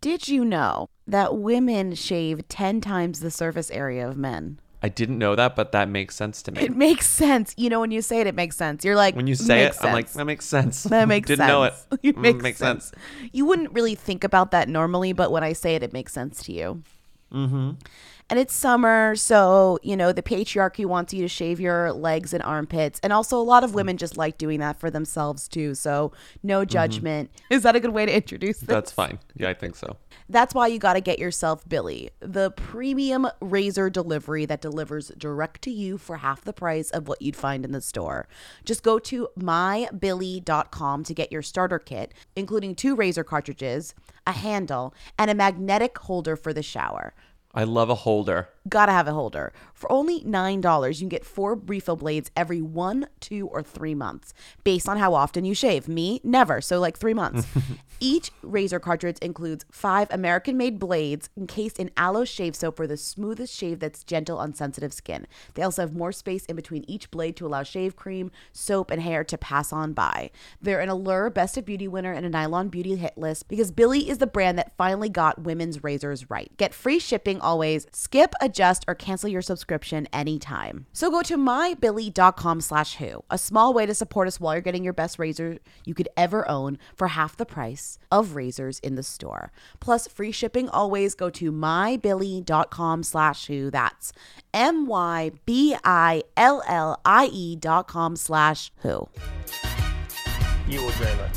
did you know that women shave 10 times the surface area of men? I didn't know that, but that makes sense to me. It makes sense. You know, when you say it, it makes sense. You're like, when you say it, "Makes I'm like, that makes sense. That makes Didn't sense. know it. It Mm, makes, makes sense. sense. You wouldn't really think about that normally, but when I say it, it makes sense to you. Mm-hmm. And it's summer, so you know the patriarchy wants you to shave your legs and armpits, and also a lot of women just like doing that for themselves too. So no judgment. Is that a good way to introduce this? Mm-hmm. That's fine. Yeah, I think so. That's why you got to get yourself Billie, the premium razor delivery that delivers direct to you for half the price of what you'd find in the store. Just go to mybillie.com to get your starter kit, including two razor cartridges, a handle, and a magnetic holder for the shower. I love a holder. Gotta have a holder. For only $9, you can get four refill blades every one, two, or three months, based on how often you shave. Me, never. So, like three months. Each razor cartridge includes five American made blades encased in aloe shave soap for the smoothest shave that's gentle on sensitive skin. They also have more space in between each blade to allow shave cream, soap, and hair to pass on by. They're an Allure Best of Beauty winner and a Nylon Beauty hit list because Billie is the brand that finally got women's razors right. Get free shipping always. Skip, adjust, or cancel your subscription anytime. So go to mybillie.com slash who, a small way to support us while you're getting your best razor you could ever own for half the price of razors in the store. Plus free shipping always. Go to mybillie.com slash who. That's M-Y-B-I-L-L-I-E dot com slash who. You will dream it.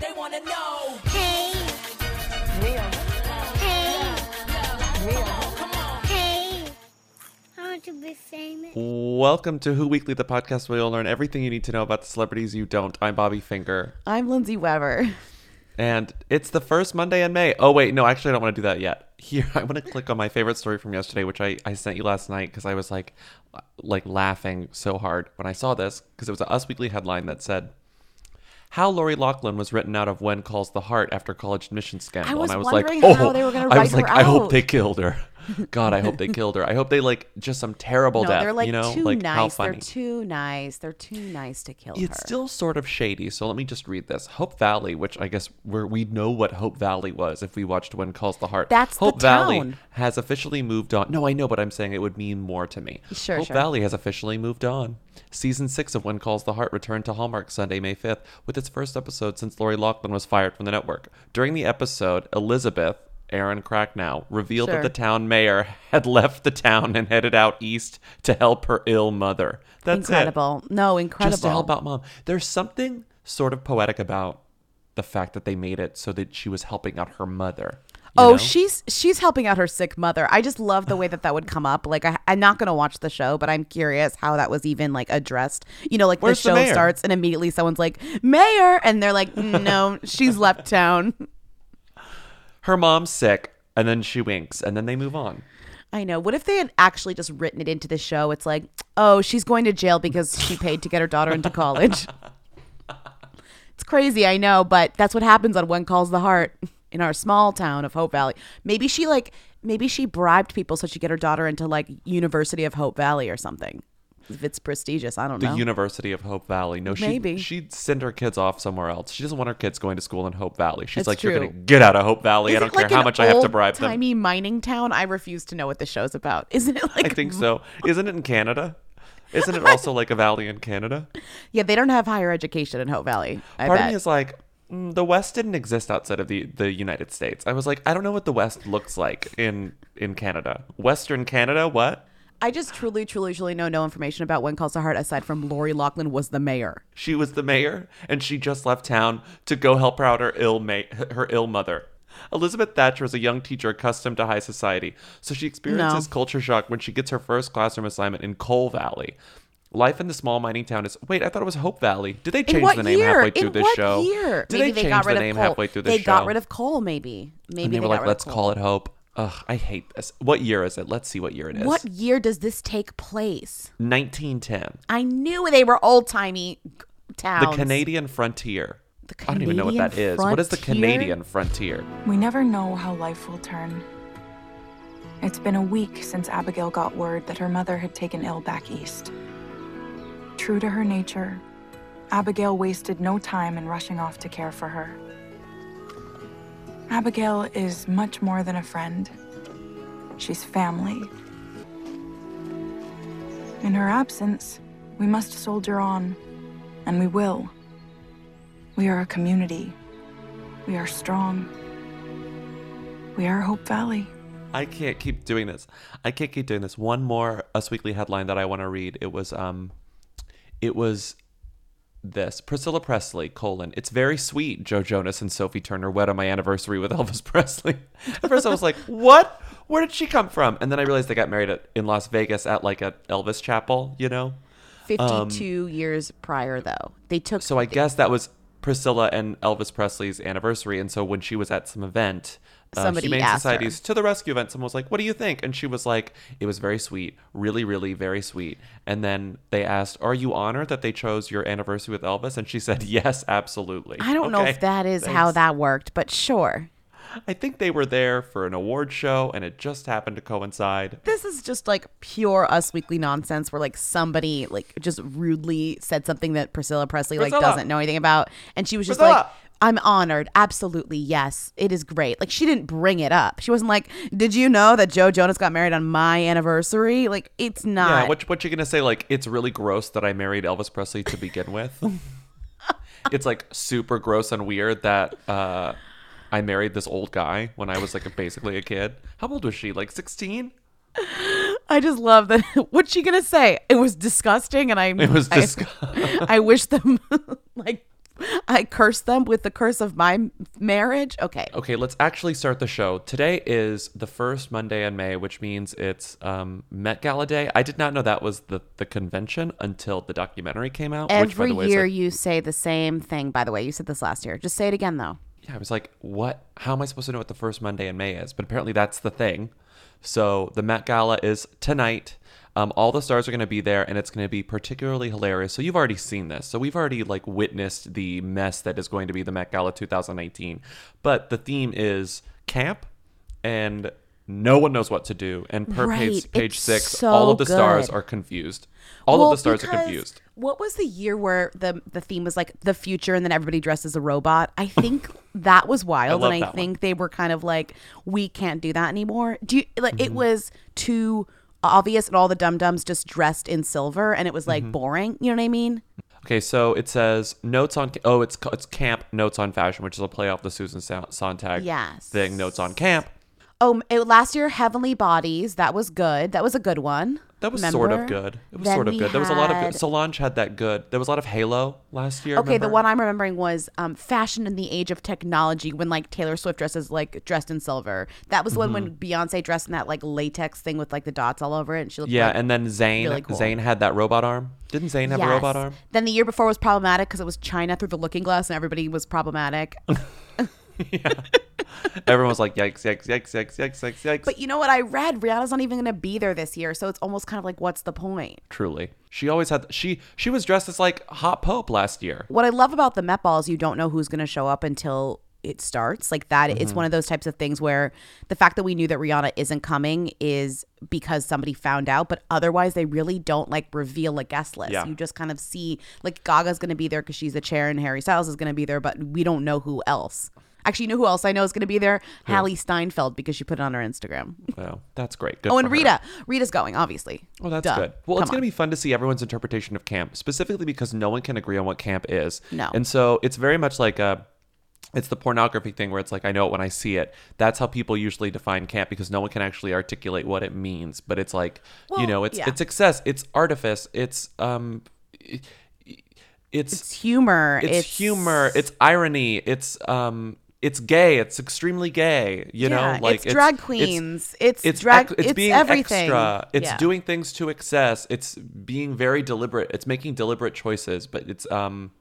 They wanna know. Want to be famous. Welcome to Who Weekly, the podcast where you'll learn everything you need to know about the celebrities you don't. I'm Bobby Finger. I'm Lindsey Weber. And it's the first Monday in May. Oh, wait, no, actually, I don't want to do that yet. Here, I want to click on my favorite story from yesterday, which I, I sent you last night because I was like, like laughing so hard when I saw this because it was a Us Weekly headline that said, how Lori Loughlin was written out of When Calls the Heart after college admission scandal. was and I was wondering like, oh, how they were gonna I was write like, her I hope they killed her. God, I hope they killed her. I hope they like just some terrible No, death. they're like you know, too like nice. They're too nice. They're too nice to kill It's her. still sort of shady, so let me just read this. Hope Valley, which I guess we're, we know what Hope Valley was if we watched When Calls the Heart. That's the Hope Valley has officially moved on. No, I know, but I'm saying it would mean more to me. Sure, Hope sure. Valley has officially moved on. Season six of When Calls the Heart returned to Hallmark Sunday, May 5th, with its first episode since Lori Loughlin was fired from the network. During the episode, Elizabeth. Erin Krakow revealed Sure. that the town mayor had left the town and headed out east to help her ill mother. That's it incredible. No, incredible. just to help out mom. There's something sort of poetic about the fact that they made it so that she was helping out her mother. Oh, know? she's she's helping out her sick mother. I just love the way that that would come up. Like I, I'm not gonna watch the show, but I'm curious how that was even like addressed. You know, like Where's the the show mayor? starts and immediately someone's like mayor, and they're like, no, she's left town. her mom's sick, and then she winks, and then they move on. I know. What if they had actually just written it into the show? It's like, oh, she's going to jail because she paid to get her daughter into college. it's crazy, I know, but that's what happens on When Calls the Heart in our small town of Hope Valley. Maybe she like maybe she bribed people so she get her daughter into like University of Hope Valley or something. If it's prestigious. I don't know. the know. University of Hope Valley. No, she Maybe. she'd send her kids off somewhere else. She doesn't want her kids going to school in Hope Valley. She's It's like, you're true. gonna get out of Hope Valley. Is I don't it care like how an much I have to bribe them. Tiny mining town. I refuse to know what the show's about. Isn't it like? I think so. Isn't it in Canada? Isn't it also like a valley in Canada? Yeah, they don't have higher education in Hope Valley. I Part bet. of me is like, mm, the West didn't exist outside of the, the United States. I was like, I don't know what the West looks like in in Canada. Western Canada, what? I just truly, truly, truly know no information about When Calls the Heart aside from Lori Loughlin was the mayor. She was the mayor, and she just left town to go help her out her ill ma- her ill mother. Elizabeth Thatcher is a young teacher accustomed to high society, so she experiences No. culture shock when she gets her first classroom assignment in Coal Valley. Life in the small mining town is. Wait, I thought it was Hope Valley. Did they change the name year? halfway through In this what show? year? Did maybe they they, change got rid the of name coal. halfway through this they show? got rid of coal. Maybe. Maybe and they were got like, let's call it Hope. Ugh, I hate this. What year is it? Let's see what year it is. What year does this take place? 1910. I knew they were old timey towns. The Canadian frontier. The I don't even know what that Canadian is. What is the? Canadian frontier? We never know how life will turn. It's been a week since Abigail got word that her mother had taken ill back east. True to her nature, Abigail wasted no time in rushing off to care for her. Abigail is much more than a friend. She's family. In her absence, we must soldier on, and we will. We are a community. We are strong. We are Hope Valley. I can't keep doing this. I can't keep doing this. One more Us Weekly headline that I want to read. It was um it was this. Priscilla Presley, colon. It's very sweet, Joe Jonas and Sophie Turner wed on my anniversary with Elvis Presley. At first I was like, what? Where did she come from? And then I realized they got married at, in Las Vegas at like a Elvis chapel, you know? 52 years prior, though. They took. Um, So I guess that was Priscilla and Elvis Presley's anniversary. And so when she was at some event, uh, Somebody Humane asked her. To the rescue event, someone was like, "What do you think?" And she was like, "It was very sweet, really, really very sweet." And then they asked, "Are you honored that they chose your anniversary with Elvis?" And she said, "Yes, absolutely." I don't know if that is how that worked, but sure. I think they were there for an award show, and it just happened to coincide. This is just like pure Us Weekly nonsense where like somebody like just rudely said something that Priscilla Presley like doesn't know anything about. And she was just Priscilla! like, I'm honored. Absolutely. Yes. It is great. Like she didn't bring it up. She wasn't like, Did you know that Joe Jonas got married on my anniversary? Like it's not. Yeah, what what you gonna say? Like, it's really gross that I married Elvis Presley to begin with. it's like super gross and weird that uh, I married this old guy when I was like basically a kid. How old was she? Like sixteen? I just love that. What's she gonna say? It was disgusting, and I. It was I- I, wish them I curse them with the curse of my marriage. Okay. Okay, let's actually start the show. Today is the first Monday in May, which means it's um, Met Gala Day. I did not know that was the, the convention until the documentary came out. which, by Every the way, year like- you say the same thing. By the way, you said this last year. Just say it again, though. yeah, I was like, what? How am I supposed to know what the first Monday in May is? But apparently that's the thing. So the Met Gala is tonight. Um, all the stars are going to be there, and it's going to be particularly hilarious. So you've already seen this. So we've already like witnessed the mess that is going to be the Met Gala 2019. But the theme is camp, and no one knows what to do. And per page, Right, page it's six, so all of the stars are confused. All Well, of the stars are confused. What was the year where the the theme was like the future, and then everybody dressed as a robot? I think that was wild, love and I one. think they were kind of like, we can't do that anymore. Do you like? Mm-hmm. It was too obvious, and all the dum dums just dressed in silver, and it was Mm-hmm. like boring. You know what I mean? Okay, so it says notes on oh it's it's camp notes on fashion, which is a play off the Susan Sa- Sontag Yes. thing. Notes on camp. Oh, it, last year, Heavenly Bodies. That was good. That was a good one. That was sort of good. It was Then sort of good. There was a lot of good. Solange had that good. There was a lot of Halo last year. Okay, the one I'm remembering was um, fashion in the age of technology when like Taylor Swift dresses like dressed in silver. That was the one when Beyonce dressed in that like latex thing with like the dots all over it, and she looked Yeah, like, and then Zayn. really cool. Zayn had that robot arm. Didn't Zayn have a robot arm? Then the year before was problematic because it was China through the Looking Glass, and everybody was problematic. Everyone was like, yikes, yikes, yikes, yikes, yikes, yikes, yikes. but you know what? I read Rihanna's not even going to be there this year, so it's almost kind of like, what's the point? Truly, she always had. She she was dressed as like hot pope last year. What I love about the Met Ball is you don't know who's going to show up until it starts. Like that, Mm-hmm. it's one of those types of things where the fact that we knew that Rihanna isn't coming is because somebody found out, but otherwise they really don't like reveal a guest list. Yeah. You just kind of see like Gaga's going to be there because she's the chair, and Harry Styles is going to be there, but we don't know who else. Actually, you know who else I know is going to be there? Hailee Steinfeld because she put it on her Instagram. Wow, that's great. Good Oh, and. Rita. Rita's going, obviously. Oh, that's Duh. good. Well, Come it's going to be fun to see everyone's interpretation of camp, specifically because no one can agree on what camp is. No. And so it's very much like a. It's the pornography thing where it's like I know it when I see it. That's how people usually define camp because no one can actually articulate what it means. But it's like you know, it's yeah. it's excess, it's artifice, it's um, it's It's humor. it's, humor, it's irony, it's um, it's gay, it's extremely gay. You Yeah, know, like it's drag queens, it's it's drag- ex- it's, it's being everything. extra. It's Yeah. doing things to excess. It's being very deliberate. It's making deliberate choices, but it's um,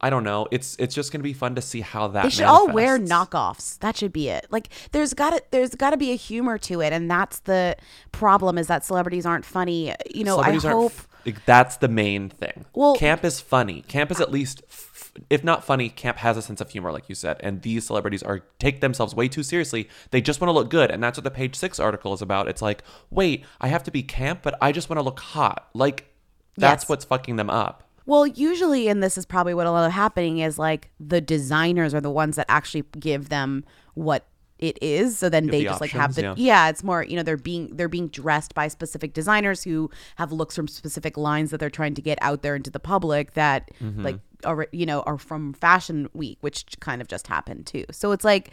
I don't know. It's it's just gonna be fun to see how that. They should all wear knockoffs. That should be it. Like there's got to there's got to be a humor to it, and that's the problem is that celebrities aren't funny. You know, I hope. f- that's the main thing. Well- camp is funny. Camp is at least, f- if not funny, camp has a sense of humor, like you said. And these celebrities are take themselves way too seriously. They just want to look good, and that's what the Page Six article is about. It's like, wait, I have to be camp, but I just want to look hot. Like, that's Yes. what's fucking them up. Well, usually, and this is probably what a lot of happening is like the designers are the ones that actually give them what it is. So then they the just like have the yeah. yeah. It's more you know they're being they're being dressed by specific designers who have looks from specific lines that they're trying to get out there into the public that Mm-hmm. like are you know are from Fashion Week, which kind of just happened too. So it's like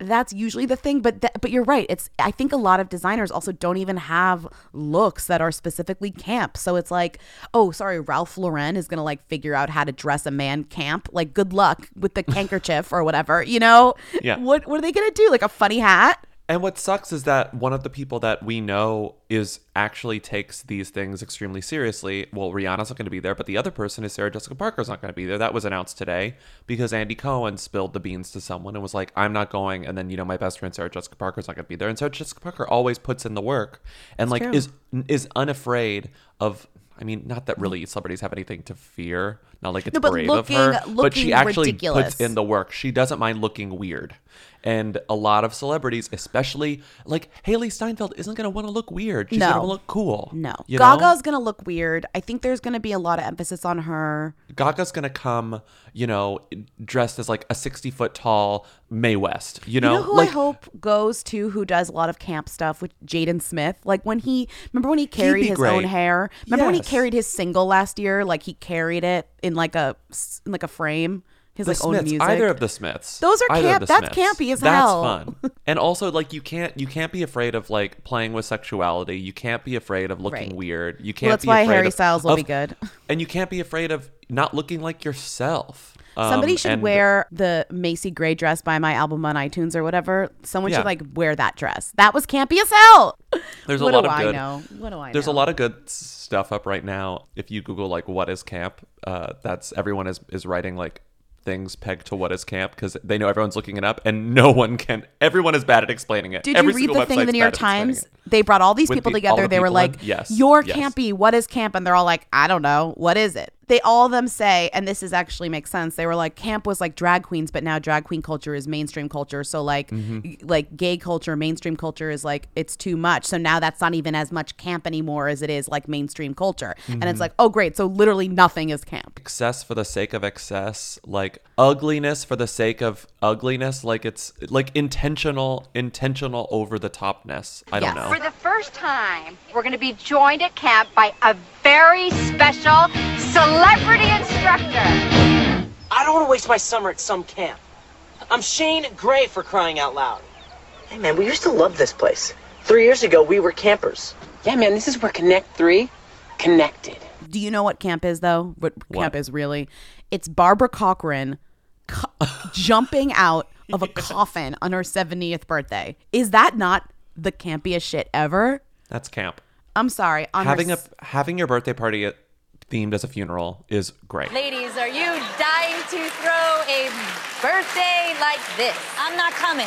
that's usually the thing but th- but you're right. It's i think a lot of designers also don't even have looks that are specifically camp. So it's like oh sorry ralph lauren is gonna like figure out how to dress a man camp. Like good luck with the handkerchief or whatever you know? Yeah. what what are they gonna do? Like a funny hat And what sucks is that one of the people that we know is actually takes these things extremely seriously. Well, Rihanna's not going to be there, but the other person is Sarah Jessica Parker's not going to be there. That was announced today because Andy Cohen spilled the beans to someone and was like, "I'm not going." And then you know, my best friend Sarah Jessica Parker's not going to be there. And Sarah Jessica Parker always puts in the work and like true. is is unafraid of. I mean, not that really celebrities have anything to fear. Not like it's No, but brave looking- of her, but she actually ridiculous. puts in the work. She doesn't mind looking weird. And a lot of celebrities, especially like Hailee Steinfeld, isn't going to want to look weird. She's No. going to look cool. no You gaga's gonna look weird i think there's gonna be a lot of emphasis on her Gaga's going to come, you know, dressed as like a 60 foot tall Mae West. You know, You know who like I hope goes to who does a lot of camp stuff with Jaden Smith? Like when he remember when he carried his great. own hair? Remember when he carried his single last year? Like he carried it in like a in like a frame. His the like own music. either of the Smiths. Those are camp- that's Smiths. campy as That's hell. That's fun. And also, like you can't you can't be afraid of like playing with sexuality. You can't be afraid of looking Right. weird. You can't. that's be why Harry of- Styles will of- be good. And you can't be afraid of not looking like yourself. Somebody Um, should and- wear the Macy Gray dress by my album on iTunes or whatever. Someone Yeah. should like wear that dress. That was campy as hell. There's a what lot do of I good. know? What do I There's know? a lot of good stuff up right now. If you Google like what is camp, uh, that's everyone is is writing like things pegged to what is camp because they know everyone's looking it up and no one can. Everyone is bad at explaining it. Did Every you read single the thing in website's the New York bad at explaining Times? it. They brought all these With people the- together. the they were people in? like, Yes, "You're yes. campy. What is camp?" And they're all like, "I don't know. What is it?" They all of them say, and this is actually makes sense. They were like, "Camp was like drag queens, but now drag queen culture is mainstream culture. So like, Mm-hmm. like gay culture, mainstream culture is like it's too much. So now that's not even as much camp anymore as it is like mainstream culture. And Mm-hmm. it's like, oh great, so literally nothing is camp. excess for the sake of excess, like ugliness for the sake of ugliness, like it's like intentional, intentional over the topness. I don't know. For the first time, we're going to be joined at camp by a very special celebrity instructor. I don't want to waste my summer at some camp. I'm Shane Gray for crying out loud. Hey man, we used to love this place. Three years ago, we were campers. Yeah, man, this is where Connect 3 connected. Do you know what camp is though? What, What? camp is really? It's Barbara Corcoran co- jumping out of a coffin on her 70th birthday. Is that not the campiest shit ever? That's camp. I'm sorry. On her Having a s- having your birthday party at, themed as a funeral is great. Ladies, are you dying to throw a birthday like this? I'm not coming.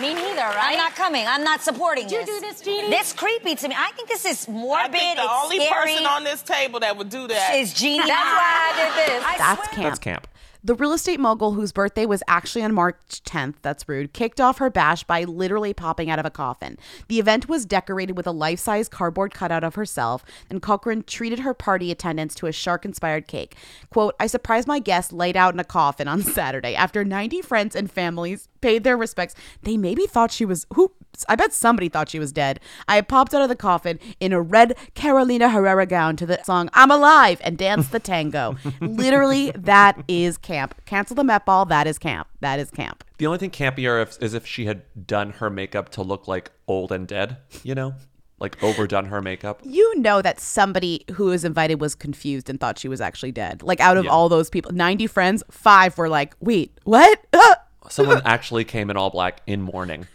Me neither, right? I'm not coming. I'm not supporting Did you do this, Jeannie? This creepy to me. I think this is morbid. I think the it's only scary. person on this table that would do that is Jeannie. That's why I did this. I That's swear- camp. That's camp. The real estate mogul, whose birthday was actually on March 10th, that's rude, kicked off her bash by literally popping out of a coffin. The event was decorated with a life size cardboard cutout of herself, and Corcoran treated her party attendants to a shark inspired cake. Quote, I surprised my guests laid out in a coffin on Saturday. After 90 friends and families paid their respects, they maybe thought she was, who, I bet somebody thought she was dead. I popped out of the coffin in a red Carolina Herrera gown to the song I'm Alive and danced the tango. Literally, that is camp. Cancel the Met Ball. That is camp. That is camp. The only thing campier if, is if she had done her makeup to look like old and dead, you know? Like overdone her makeup. You know that somebody who was invited was confused and thought she was actually dead. Like out of Yeah. all those people, 90 friends, five were like, wait, what? Someone actually came in all black in mourning.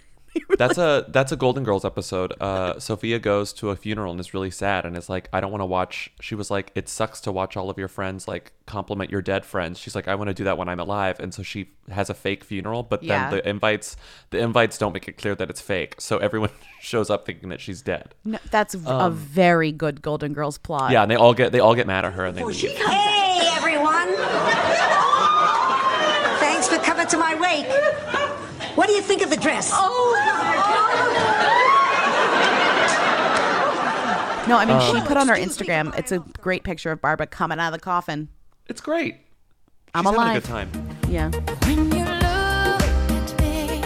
That's a that's a Golden Girls episode. Uh, Sophia goes to a funeral and is really sad and is like, I don't want to watch. She was like, it sucks to watch all of your friends like compliment your dead friends. She's like, I want to do that when I'm alive, and so she has a fake funeral. But then Yeah. the invites the invites don't make it clear that it's fake, so everyone shows up thinking that she's dead. No, that's a very good Golden Girls plot. Yeah, and they all get they all get mad at her and they leave. Hey, everyone. Thanks for coming to my wake. What do you think of the dress? Oh. No, I mean, Um, she put on her Instagram, it's a great picture of Barbara coming out of the coffin. It's great. I'm She's having alive. a good time. Yeah. When you look at me,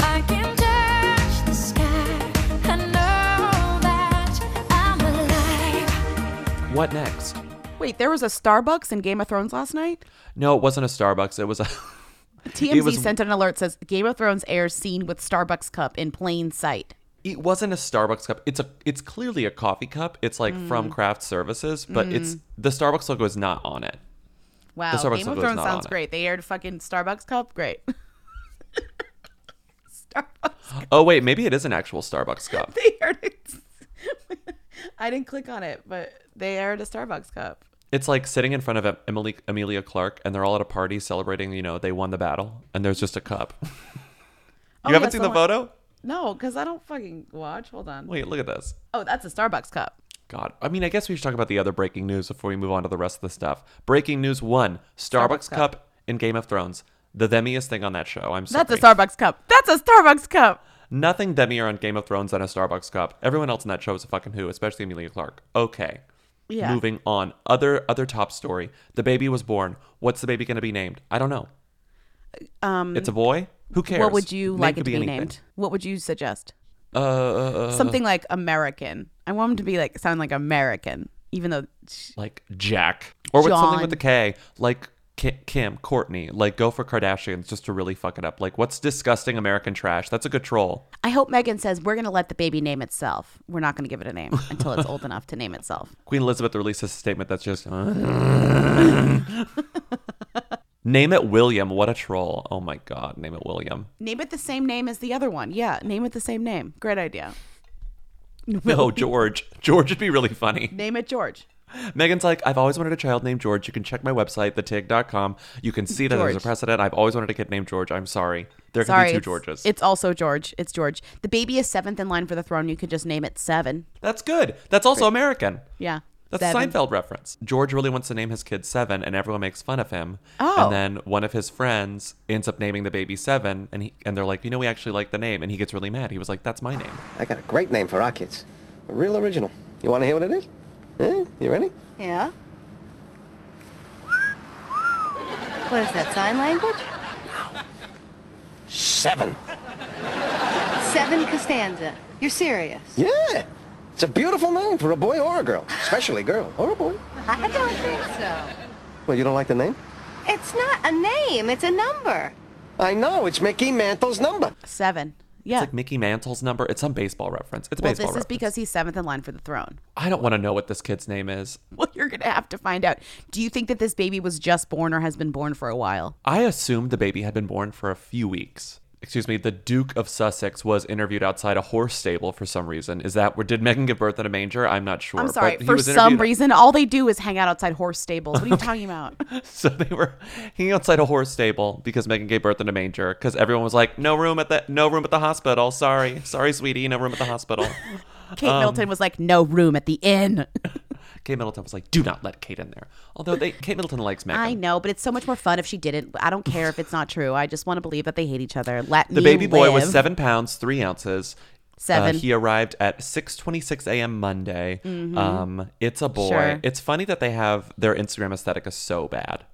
I can touch the sky. I know that I'm alive. What next? Wait, there was a Starbucks in Game of Thrones last night? No, it wasn't a Starbucks. It was a. TMZ was- sent an alert says Game of Thrones airs scene with Starbucks cup in plain sight. It wasn't a Starbucks cup. It's a. It's clearly a coffee cup. It's like from Mm. Craft Services, but it's the Starbucks logo is not on it. Wow, The Game of Thrones sounds on it. great. They aired a fucking Starbucks cup. Great. Starbucks. Oh wait, maybe it is an actual Starbucks cup. They aired it. I didn't click on it, but they aired a Starbucks cup. It's like sitting in front of Emily Emilia Clarke, and they're all at a party celebrating. You know, they won the battle, and there's just a cup. Oh, you Oh, haven't seen the the one- photo? No, because I don't fucking watch. Hold on. Wait, look at this. Oh, that's a Starbucks cup. God, I mean, I guess we should talk about the other breaking news before we move on to the rest of the stuff. Breaking news one: Starbucks, Starbucks cup. cup. in Game of Thrones. The themiest thing on that show. I'm sorry. That's a Starbucks cup. That's a Starbucks cup. Nothing demier on Game of Thrones than a Starbucks cup. Everyone else in that show is a fucking who, especially Emilia Clarke. Okay. Yeah. Moving on. Other other top story. The baby was born. What's the baby going to be named? I don't know. Um, It's a boy. Who cares? What would you Name like it to be, anything. named? What would you suggest? Uh, uh, uh, Something like American. I want him to be like sound like American, even though like Jack, or with something John. with K, like Kim, Courtney. Like go for Kardashians just to really fuck it up. Like what's disgusting American trash? That's a good troll. I hope Megan says we're going to let the baby name itself. We're not going to give it a name until it's old enough to name itself. Queen Elizabeth releases a statement that's just. Uh. Name it William. What a troll. Oh my God. Name it William. Name it the same name as the other one. Yeah, name it the same name. Great idea. No, George. George would be really funny. Name it George. Megan's like, I've always wanted a child named George. You can check my website, thetig.com. You can see that there's a precedent. I've always wanted a kid named George. I'm sorry. There can be two it's, Georges. It's also George. It's George. The baby is seventh in line for the throne. You could just name it Seven. That's good. That's also American. Yeah. That's Seven. a Seinfeld reference. George really wants to name his kid Seven, and everyone makes fun of him. Oh. And then one of his friends ends up naming the baby Seven, and he and they're like, you know, we actually like the name, and he gets really mad. He was like, that's my name. I got a great name for our kids. A real original. You want to hear what it is? Eh? You ready? Yeah? What is that, sign language? Seven. Seven Costanza. You're serious? Yeah. It's a beautiful name for a boy or a girl, especially a girl or a boy. I don't think so. Well, you don't like the name? It's not a name, it's a number. I know. It's Mickey Mantle's number. Seven. Yeah. It's like Mickey Mantle's number. It's some baseball reference. It's a well, baseball this is reference. because he's seventh in line for the throne. I don't want to know what this kid's name is. Well, you're going to have to find out. Do you think that this baby was just born or has been born for a while? I assumed the baby had been born for a few weeks. Excuse me, the Duke of Sussex was interviewed outside a horse stable for some reason. Is that where did Megan give birth in a manger? I'm not sure. I'm sorry. For some reason, all they do is hang out outside horse stables. What are you talking about? So they were hanging outside a horse stable because Megan gave birth in a manger because everyone was like, "No room at the no room at the hospital. Sorry, sorry, sweetie, no room at the hospital." Kate Um, Middleton was like, no room at the inn. Kate Middleton was like, "Do not let Kate in there." Although they, Kate Middleton likes Megan. I know, but it's so much more fun if she didn't. I don't care if it's not true. I just want to believe that they hate each other. Let The baby boy was seven pounds three ounces. Seven. Uh, he arrived at 6:26 a.m. Monday. Mhm. Um, it's a boy. Sure. It's funny that they have their Instagram aesthetic is so bad.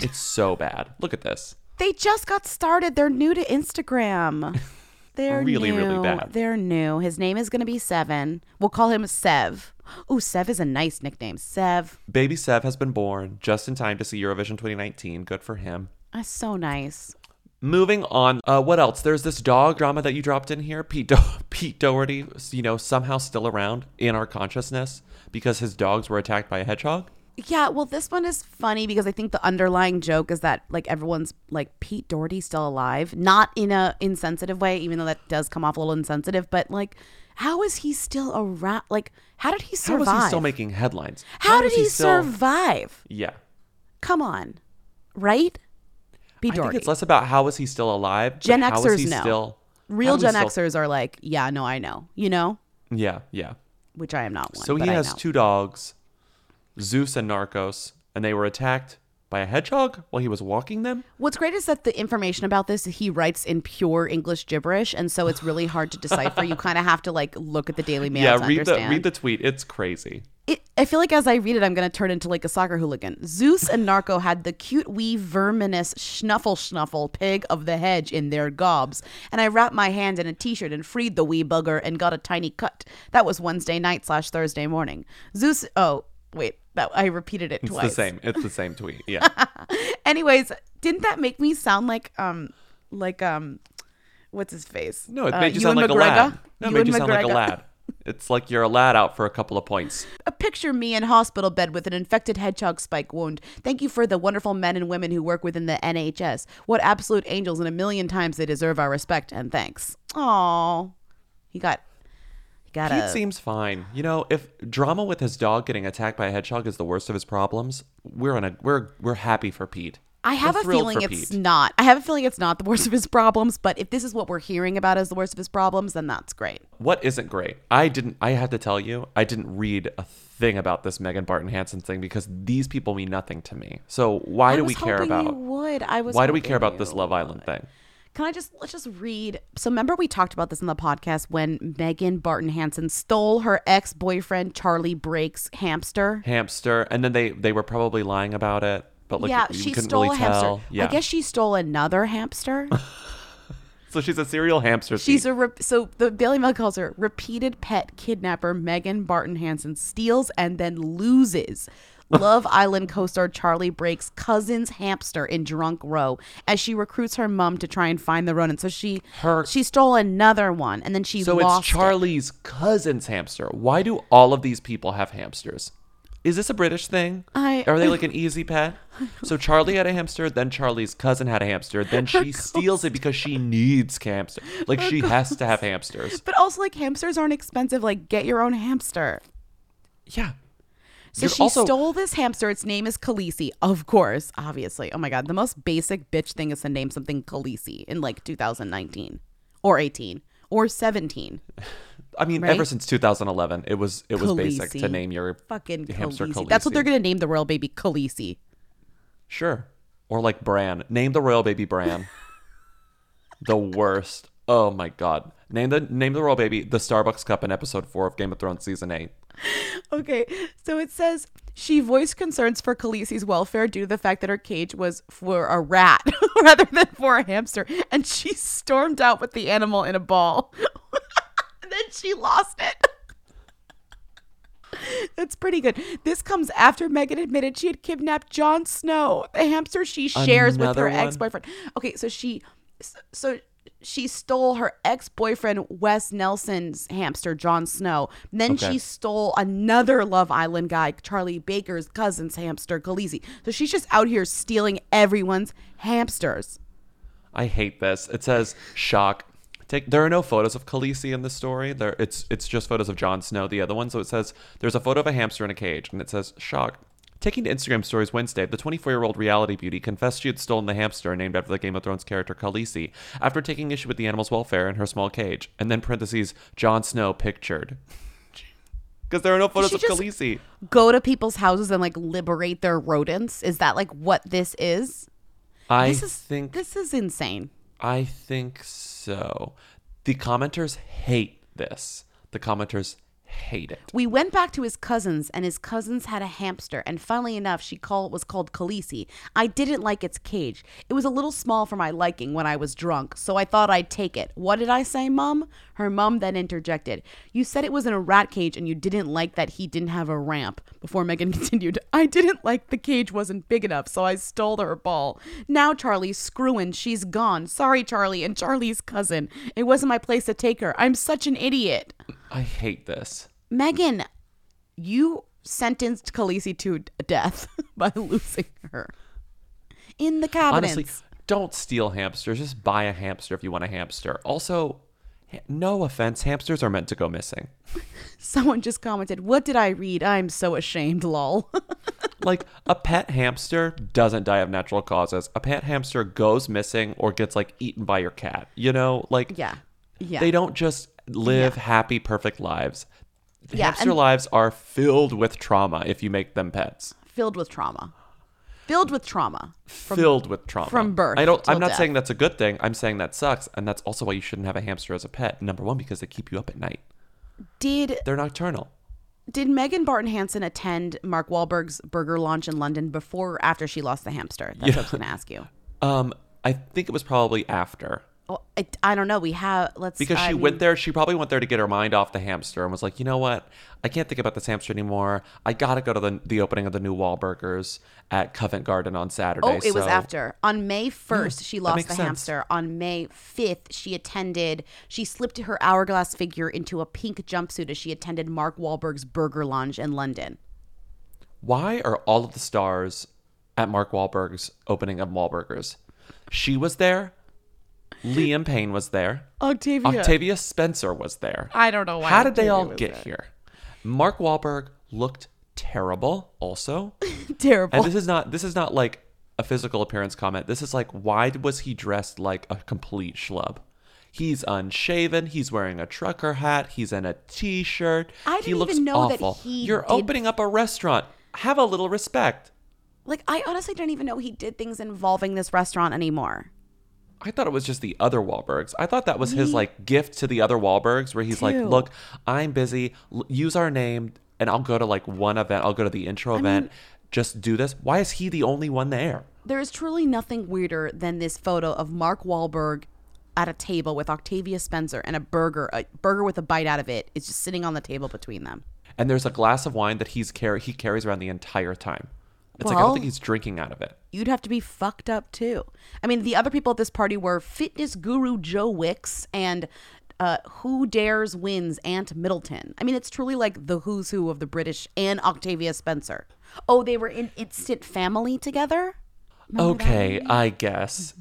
It's so bad. Look at this. They just got started. They're new to Instagram. They're Really, new. really bad. They're new. His name is going to be Seven. We'll call him Sev. Ooh, Sev is a nice nickname. Sev. Baby Sev has been born just in time to see Eurovision 2019. Good for him. That's so nice. Moving on, uh, what else? There's this dog drama that you dropped in here. Pete, Do- Pete Doherty, you know, somehow still around in our consciousness because his dogs were attacked by a hedgehog. Yeah, well, this one is funny because I think the underlying joke is that like everyone's like Pete Doherty's still alive, not in a insensitive way, even though that does come off a little insensitive. But like, how is he still around? Like, how did he survive? is he still making headlines? How, did is he, still- survive? Yeah. Come on, right? Pete I think Doherty. it's less about how is he still alive. but Gen how is Xers he know. Still, Real how he Gen still- Xers are like, yeah, no, I know, you know, Yeah, yeah. which I am not one. So he has two dogs, Zeus and Narcos, and they were attacked by a hedgehog while he was walking them. What's great is that the information about this he writes in pure English gibberish, and so it's really hard to decipher. you kind of have to like look at the Daily Mail yeah, to read understand. the read the tweet. It's crazy. it, I feel like as I read it, I'm going to turn into like a soccer hooligan. Zeus and Narco had the cute wee verminous schnuffle schnuffle pig of the hedge in their gobs, and I wrapped my hand in a t-shirt and freed the wee bugger and got a tiny cut. That was Wednesday night slash Thursday morning. Zeus, oh wait, that I repeated it It's twice. It's the same. It's the same tweet. Yeah. Anyways, didn't that make me sound like um like um what's his face? No, it Uh, made you sound like a lad. No, it made you sound like a lad. It's like you're a lad out for a couple of points. A picture me in hospital bed with an infected hedgehog spike wound. Thank you for the wonderful men and women who work within the NHS. What absolute angels, and a million times they deserve our respect and thanks. Aww. He got. He got Pete seems fine. You know, if drama with his dog getting attacked by a hedgehog is the worst of his problems, we're on a we're we're happy for Pete. I have We're a feeling it's Pete. not. I have a feeling it's not the worst of his problems, but if this is what we're hearing about as the worst of his problems, then that's great. What isn't great? I didn't. I have to tell you, I didn't read a thing about this Megan Barton Hanson thing because these people mean nothing to me. So why I do we care about? You would I was? why do we care about you this Love Island thing? Can I just let's just read? So remember we talked about this in the podcast when Megan Barton Hanson stole her ex boyfriend Charlie Brake's hamster. Hamster, and then they they were probably lying about it, but like yeah, we she couldn't stole really a hamster. tell. Yeah, I guess she stole another hamster. so. She's a serial hamster. She's thief. a re- so the Daily Mail calls her repeated pet kidnapper. Megan Barton Hanson steals and then loses. Love Island co-star Charlie Brake's cousin's hamster in Drunk Row as she recruits her mom to try and find the rodent. So she Her- she stole another one and then she so it's it. Charlie's cousin's hamster. Why do all of these people have hamsters? Is this a British thing? I- Are they like an easy pet? So Charlie had a hamster, then Charlie's cousin had a hamster, then she steals it because she needs hamster. Like she has to have hamsters. But also, like hamsters aren't expensive. Like, get your own hamster. Yeah. So You're she also- stole this hamster. Its name is Khaleesi, of course, obviously. Oh my god, the most basic bitch thing is to name something Khaleesi in like 2019 or 18 or 17. I mean, Right? ever since 2011, it was it was basic to name your fucking hamster Khaleesi. Khaleesi. That's what they're gonna name the royal baby Khaleesi. Sure. Or like Bran. Name the royal baby Bran. the worst. Oh my god. Name the name the royal baby the Starbucks cup in episode 4 of Game of Thrones season 8. Okay, so it says she voiced concerns for Khaleesi's welfare due to the fact that her cage was for a rat rather than for a hamster, and she stormed out with the animal in a ball. and then she lost it. That's pretty good. This comes after Megan admitted she had kidnapped Jon Snow, the hamster she shares with her one? ex-boyfriend. Okay, so she so she stole her ex-boyfriend Wes Nelson's hamster Jon Snow. Then Okay. she stole another Love Island guy, Charlie Baker's cousin's hamster Khaleesi. So she's just out here stealing everyone's hamsters. I hate this. It says shock. Take, there are no photos of Khaleesi in the story. There, it's it's just photos of Jon Snow, the other one. So it says there's a photo of a hamster in a cage, and it says shock. Taking to Instagram stories Wednesday, the 24-year-old reality beauty confessed she had stolen the hamster named after the Game of Thrones character Khaleesi after taking issue with the animal's welfare in her small cage, and then parentheses Jon Snow pictured. because there are no photos of Khaleesi. Go to people's houses and like liberate their rodents. Is that like what this is? I this is think this is insane. I think so. The commenters hate this. The commenters hate it. We went back to his cousins, and his cousins had a hamster. And funnily enough, she called was called Khaleesi. I didn't like its cage. It was a little small for my liking when I was drunk, so I thought I'd take it. What did I say, Mum? Her mum then interjected, "You said it was in a rat cage, and you didn't like that he didn't have a ramp." Before Megan continued, "I didn't like the cage wasn't big enough, so I stole her ball. Now Charlie's screwing. She's gone. Sorry, Charlie and Charlie's cousin. It wasn't my place to take her. I'm such an idiot." I hate this. Megan, you sentenced Khaleesi to death by losing her in the cabinets. Honestly, don't steal hamsters. Just buy a hamster if you want a hamster. Also, no offense, hamsters are meant to go missing. Someone just commented, "What did I read? I'm so ashamed." Lol. Like a pet hamster doesn't die of natural causes. A pet hamster goes missing or gets like eaten by your cat. You know, like yeah, yeah. they don't just live happy, perfect lives. Yeah, hamster lives are filled with trauma if you make them pets. filled with trauma. Filled with trauma. From- filled with trauma from birth I don't. I'm not death. saying that's a good thing. I'm saying that sucks, and that's also why you shouldn't have a hamster as a pet. Number one, because they keep you up at night. Did They're nocturnal. did Megan Barton Hanson attend Mark Wahlberg's burger launch in London before or after she lost the hamster? That's what I was Yeah. to ask you. Um, I think it was probably after. I, I don't know. We have let's Because I she mean- went there, she probably went there to get her mind off the hamster and was like, you know what? I can't think about this hamster anymore. I gotta go to the the opening of the new Wahlburgers at Covent Garden on Saturday. Oh, it was after. On May 1st, she lost the sense. hamster. On May 5th, she attended, she slipped her hourglass figure into a pink jumpsuit as she attended Mark Wahlberg's Burger Lounge in London. Why are all of the stars at Mark Wahlberg's opening of Wahlburgers? She was there. Liam Payne was there. Octavia. Octavia Spencer was there. I don't know why How did they all get there. here? Mark Wahlberg looked terrible. Also, Terrible. And this is not this is not like a physical appearance comment. This is like why was he dressed like a complete schlub? He's unshaven. He's wearing a trucker hat. He's in a t-shirt. I he didn't looks even know that he You're did- opening up a restaurant. Have a little respect. Like, I honestly don't even know he did things involving this restaurant anymore. I thought it was just the other Wahlbergs. I thought that was his like gift to the other Wahlbergs, where he's like, too. "Look, I'm busy. L- use our name, and I'll go to like one event. I'll go to the intro event. just do this." Why is he the only one there? There is truly nothing weirder than this photo of Mark Wahlberg at a table with Octavia Spencer and a burger, a burger with a bite out of it is just sitting on the table between them. And there's a glass of wine that he's carry he carries around the entire time. It's like I don't think he's drinking out of it. You'd have to be fucked up too. I mean, the other people at this party were fitness guru Joe Wicks and uh, Who Dares Wins Ant Middleton. I mean, it's truly like the who's who of the British and Octavia Spencer. Oh, they were in Instant Family together? Okay. I guess.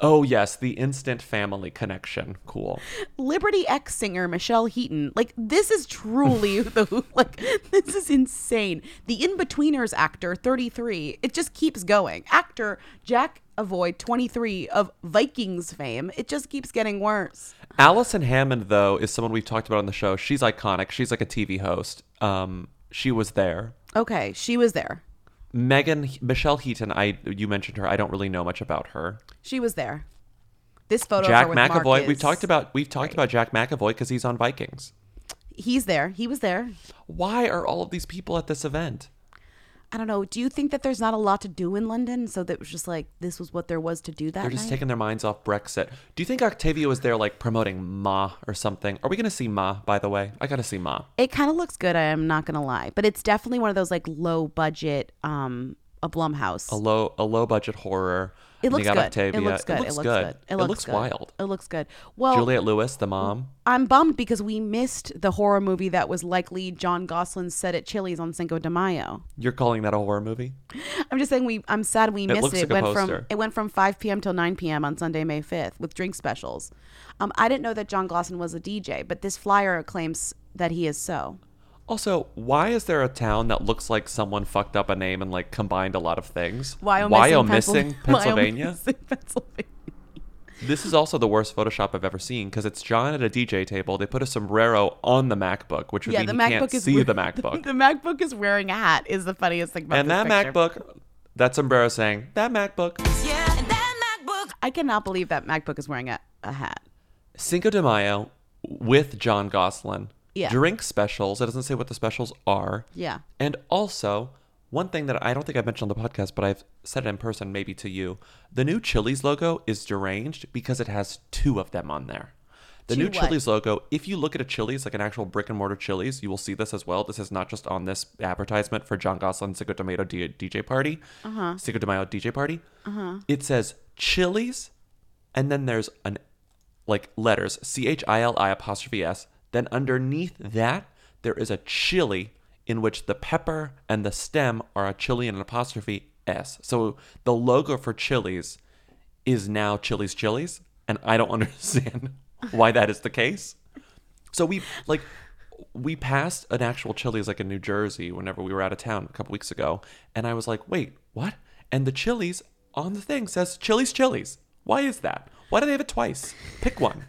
oh yes, the instant family connection. Cool. Liberty X singer Michelle Heaton. Like this is truly the like this is insane. The In-Betweeners actor 33. It just keeps going. Actor Jack McAvoy 23 of Vikings fame. It just keeps getting worse. Alison Hammond though is someone we've talked about on the show. She's iconic. She's like a TV host. Um, she was there. Okay, she was there. Megan Michelle Heaton. I you mentioned her. I don't really know much about her. She was there. This photo Jack of her with McAvoy. We've talked about we've talked about Jack McAvoy because he's on Vikings. He's there. He was there. Why are all of these people at this event? I don't know. Do you think that there's not a lot to do in London? So that was just like this was what there was to do that They're just night? taking their minds off Brexit. Do you think Octavia was there like promoting Ma or something? Are we gonna see Ma? By the way, I gotta see Ma. It kind of looks good. I am not gonna lie, but it's definitely one of those like low budget, um, a Blumhouse. A low a low budget horror. It And they looks good. Octavia. It looks good. It looks good. It looks, good. wild. It looks good. Well, Juliette Lewis, the mom. I'm bummed because we missed the horror movie that was likely Jon Gosselin's set at Chili's on Cinco de Mayo. You're calling that a horror movie? I'm just saying we. I'm sad we It missed looks it. like a went from poster. it went from 5 p.m. till 9 p.m. on Sunday, May 5th, with drink specials. Um, I didn't know that John Gosling was a DJ, but this flyer claims that he is so. Also, why is there a town that looks like someone fucked up a name and like combined a lot of things? Wyomissing, Wyomissing, Pennsylvania. Pennsylvania. Wyomissing, Pennsylvania. This is also the worst Photoshop I've ever seen because it's Jon at a DJ table. They put a sombrero on the MacBook, which would yeah, mean the he MacBook can't is see we- the MacBook. The, MacBook is wearing a hat. Is the funniest thing about and this that picture. MacBook, that sombrero saying, that MacBook. I cannot believe that MacBook is wearing a, a hat. Cinco de Mayo with Jon Gosselin. Yeah. Drink specials. It doesn't say what the specials are. Yeah. And also, one thing that I don't think I've mentioned on the podcast, but I've said it in person, maybe to you. The new Chili's logo is deranged because it has two of them on there. The Two new what? Chili's logo, if you look at a Chili's, like an actual brick and mortar Chili's, you will see this as well. This is not just on this advertisement for Jon Gosselin's Cinco de Mayo D- DJ party. Uh-huh. Cinco de Mayo DJ party. Uh-huh. It says Chili's, and then there's an like letters C H I L I apostrophe S. Then underneath that, there is a chili in which the pepper and the stem are a chili and an apostrophe S. So the logo for Chili's is now Chili's Chili's, and I don't understand why that is the case. So we like we passed an actual Chili's like in New Jersey whenever we were out of town a couple weeks ago, and I was like, "Wait, what?" And the Chili's on the thing says Chili's Chili's. Why is that? Why do they have it twice? Pick one.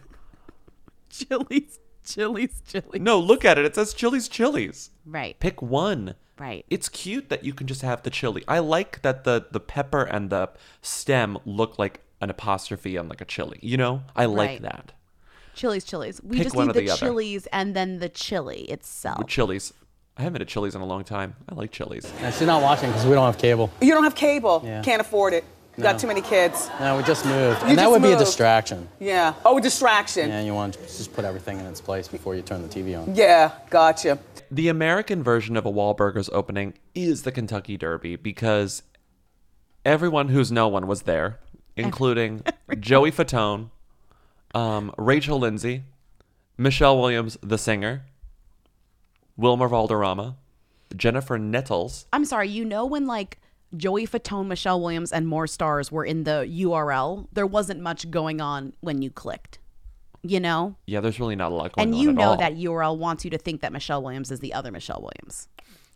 Chili's, Chili's, Chili's. No, look at it. It says Chili's Chili's. Right. Pick one. Right. It's cute that you can just have the chili. I like that the the pepper and the stem look like an apostrophe on like a chili. You know, I like Right. that. Chili's, Chili's. We Pick just one need the, the chilies and then the chili itself. With Chili's. I haven't had Chili's in a long time. I like Chili's. Yeah, she's not watching because we don't have cable. You don't have cable. Yeah. Can't afford it. You No. Got too many kids. No, we just moved. You and that just would be a distraction. Yeah. Oh, a distraction. Yeah, you want to just put everything in its place before you turn the TV on. Yeah, gotcha. The American version of a Wahlburgers opening is the Kentucky Derby because everyone who's no one was there, including Joey Fatone, um, Rachel Lindsay, Michelle Williams, the singer, Wilmer Valderrama, Jennifer Nettles. I'm sorry, you know when like Joey Fatone, Michelle Williams, and more stars were in the URL, there wasn't much going on when you clicked. You know? Yeah, there's really not a lot going And on. And you know all. that URL wants you to think that Michelle Williams is the other Michelle Williams.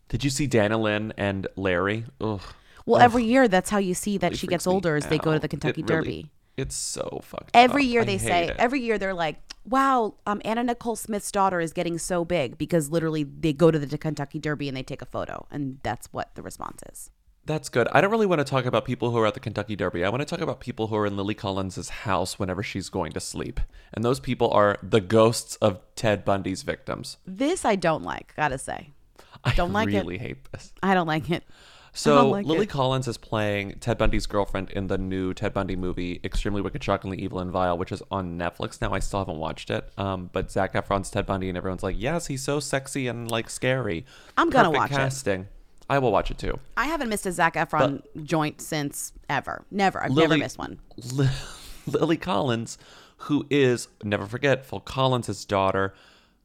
Did you see Dannielynn and Larry? Ugh. Well, Ugh. every year that's how you see that Really she gets older as they go to the Kentucky It really- Derby. It's so fucked Every up. year I they say, it. every year they're like, wow, um, Anna Nicole Smith's daughter is getting so big because literally they go to the Kentucky Derby and they take a photo. And that's what the response is. That's good. I don't really want to talk about people who are at the Kentucky Derby. I want to talk about people who are in Lily Collins' house whenever she's going to sleep. And those people are the ghosts of Ted Bundy's victims. This I don't like, gotta say. I Don't like it. really hate this. I don't like it. So like Lily it. Collins is playing Ted Bundy's girlfriend in the new Ted Bundy movie, Extremely Wicked, Shockingly Evil, and Vile, which is on Netflix now. I still haven't watched it. Um, but Zac Efron's Ted Bundy, and everyone's like, "Yes, he's so sexy and like scary." I'm gonna Perfect watch it. I will watch it too. I haven't missed a Zac Efron joint since ever. Never. I've never missed one. Li- Lily Collins, who is never forget Phil Collins' daughter,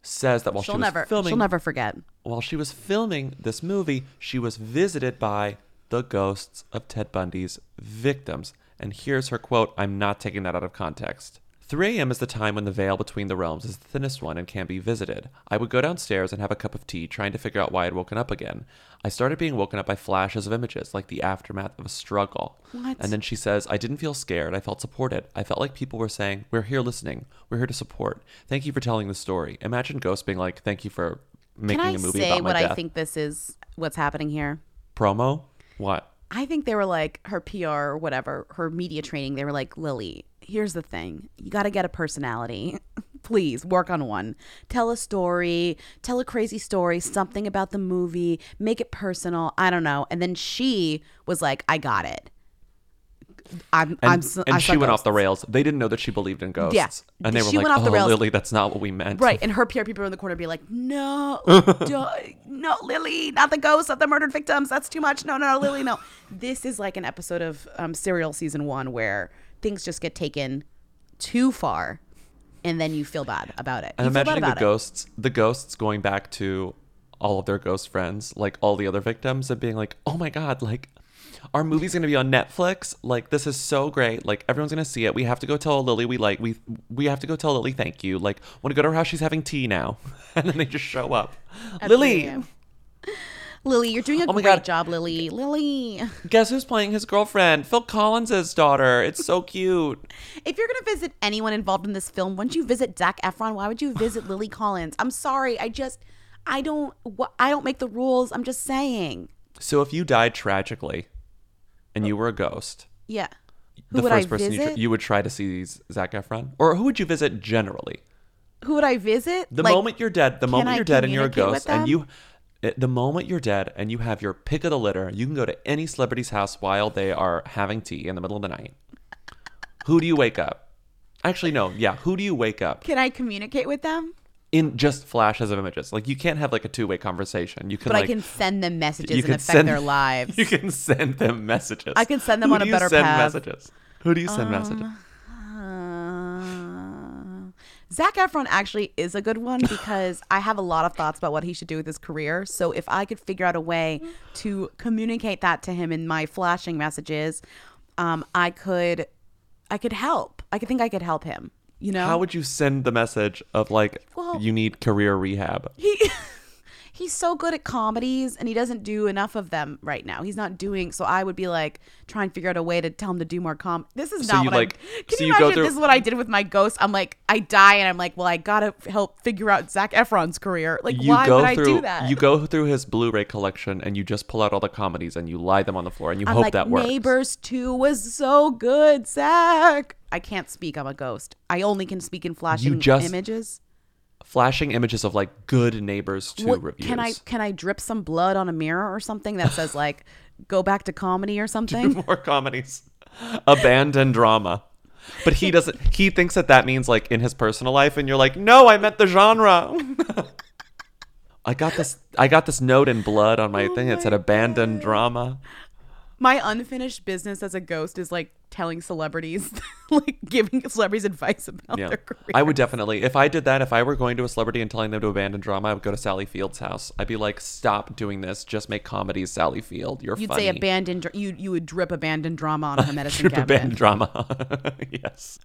says that while she'll she was never filming, she'll never forget. while she was filming this movie, she was visited by the ghosts of Ted Bundy's victims. And here's her quote I'm not taking that out of context. 3 a.m. is the time when the veil between the realms is the thinnest one and can be visited. I would go downstairs and have a cup of tea, trying to figure out why I'd woken up again. I started being woken up by flashes of images, like the aftermath of a struggle. What? And then she says, I didn't feel scared. I felt supported. I felt like people were saying, We're here listening. We're here to support. Thank you for telling the story. Imagine ghosts being like, Thank you for making Can I a movie say about my what death. I think this is what's happening here? Promo? What? I think they were like her PR or whatever, her media training. They were like, Lily, here's the thing. You got to get a personality. Please work on one. Tell a story, tell a crazy story, something about the movie, make it personal. I don't know. And then she was like, I got it. I'm, And, I'm, s- and I she went off the rails. They didn't know that she believed in ghosts. Yeah. And they were She like, went off the oh, rails. Lily, that's not what we meant. Right. And her PR people in the corner be like, no, no, Lily, not the ghosts of the murdered victims. That's too much. No, no, no, Lily, no. This is like an episode of um, Serial season one where things just get taken too far and then you feel bad about it. And You feel bad imagining the it. ghosts, the ghosts going back to all of their ghost friends, like all the other victims, and being like, oh my God, like, our movie's gonna be on Netflix. Like, this is so great. Like, everyone's gonna see it. We have to go tell Lily we like we we have to go tell Lily thank you. Like, want to go to her house? She's having tea now, and then they just show up. Lily, 3 a.m. Lily, you're doing a Oh my great God. job, Lily. Lily. Guess who's playing his girlfriend? Phil Collins's daughter. It's so cute. If you're gonna visit anyone involved in this film, wouldn't you visit Zac Efron? Why would you visit Lily Collins? I'm sorry, I just, I don't, I don't make the rules. I'm just saying. So if you died tragically and you were a ghost, Yeah. Who the would first I person you, tr- you would try to see is Zac Efron? Or who would you visit generally? Who would I visit? The Like, moment you're dead, the moment you're dead and you're a ghost, and you, the moment you're dead and you have your pick of the litter, you can go to any celebrity's house while they are having tea in the middle of the night. Who do you wake up? Actually, no. Yeah, who do you wake up Can I communicate with them? in just flashes of images? Like you can't have like a two way conversation. You can but like I can send them messages you and affect send- their lives. You can send them messages. I can send them Who on a you better send path. messages? Who do you send um, messages? Zac Efron actually is a good one because I have a lot of thoughts about what he should do with his career. So if I could figure out a way to communicate that to him in my flashing messages, um, I could, I could help. I could think I could help him. You know, How would you send the message of like Well- you need career rehab? he he's so good at comedies and he doesn't do enough of them right now. He's not doing so I would be like try and figure out a way to tell him to do more com this is So not what like- I'm, can so you, you imagine through- this is what I did with my ghost? I'm like i die and i'm like well i gotta help figure out zac efron's career. Like you why go would i through do that? you go through his Blu-ray collection and you just pull out all the comedies and you lie them on the floor and you i'm hope like that works. neighbors 2 was so good zac i can't speak i'm a ghost. I only can speak in flashing just- images Flashing images of like good neighbors to What- reviews. can i can i drip some blood on a mirror or something that says like go back to comedy or something more comedies? Abandon drama. But he doesn't. He thinks that that means like in his personal life, and you're like, no, I meant the genre. I got this. I got this note in blood on my oh thing. It said abandoned drama. My unfinished business as a ghost is like telling celebrities like giving celebrities advice about Yeah, their career I would definitely. If I did that, if I were going to a celebrity and telling them to abandon drama, I would go to Sally Field's house. I'd be like, stop doing this. Just make comedies, Sally Field. You're you'd funny. say abandoned dr- you you would drip abandoned drama on her medicine Trip cabinet abandoned drama. yes.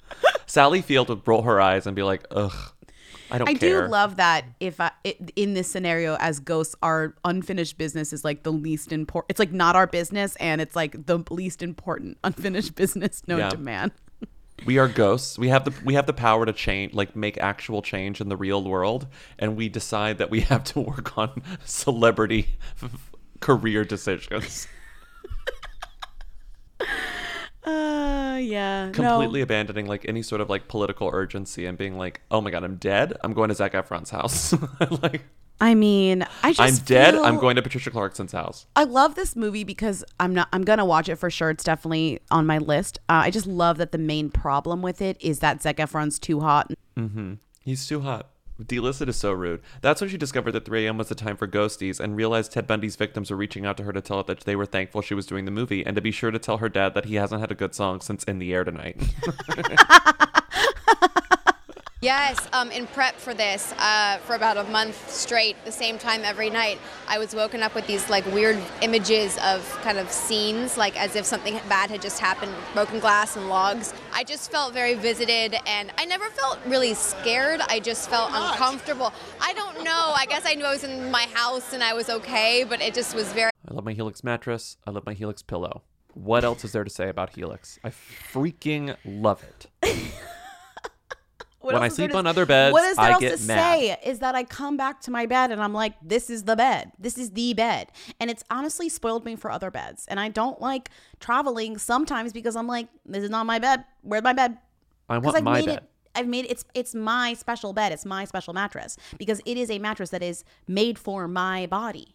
Sally Field would roll her eyes and be like, ugh, I don't I care. do love that if I it, in this scenario as ghosts our unfinished business is like the least important it's like not our business and it's like the least important unfinished business known Yeah. to man we are ghosts. We have the we have the power to change, like make actual change in the real world, and we decide that we have to work on celebrity career decisions. uh yeah Completely abandoning like any sort of like political urgency and being like, oh my god, I'm dead. I'm going to Zac Efron's house. like I mean I just I'm dead. I'm going to Patricia Clarkson's house. I love this movie because I'm not. I'm gonna watch it for sure. It's definitely on my list. Uh, I just love that the main problem with it is that Zac Efron's too hot. Mm-hmm. He's too hot. Delisted is so rude. That's when she discovered that 3 a.m. was the time for ghosties and realized Ted Bundy's victims were reaching out to her to tell her that they were thankful she was doing the movie and to be sure to tell her dad that he hasn't had a good song since In the Air Tonight. Yes, um, in prep for this, uh, for about a month straight, the same time every night, I was woken up with these like weird images of kind of scenes, like as if something bad had just happened, broken glass and logs. I just felt very visited, and I never felt really scared. I just felt uncomfortable. I don't know. I guess I knew I was in my house and I was okay, but it just was very. I love my Helix mattress. I love my Helix pillow. What else is there to say about Helix? I freaking love it. What when I else is there sleep on other beds, what is there I else get to mad. say? Is that I come back to my bed and I'm like, this is the bed. This is the bed, and it's honestly spoiled me for other beds. And I don't like traveling sometimes because I'm like, this is not my bed. Where's my bed? I want I've my made bed. It, I've made it's it's my special bed. It's my special mattress because it is a mattress that is made for my body.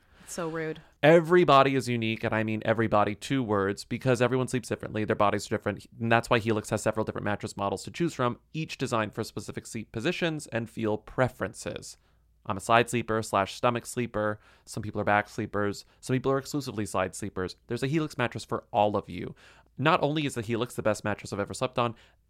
So rude. Everybody is unique, and I mean everybody two words because everyone sleeps differently. Their bodies are different, and that's why Helix has several different mattress models to choose from, each designed for specific sleep positions and feel preferences. I'm a side sleeper slash stomach sleeper. Some people are back sleepers. Some people are exclusively side sleepers. There's a Helix mattress for all of you. Not only is the Helix the best mattress I've ever slept on,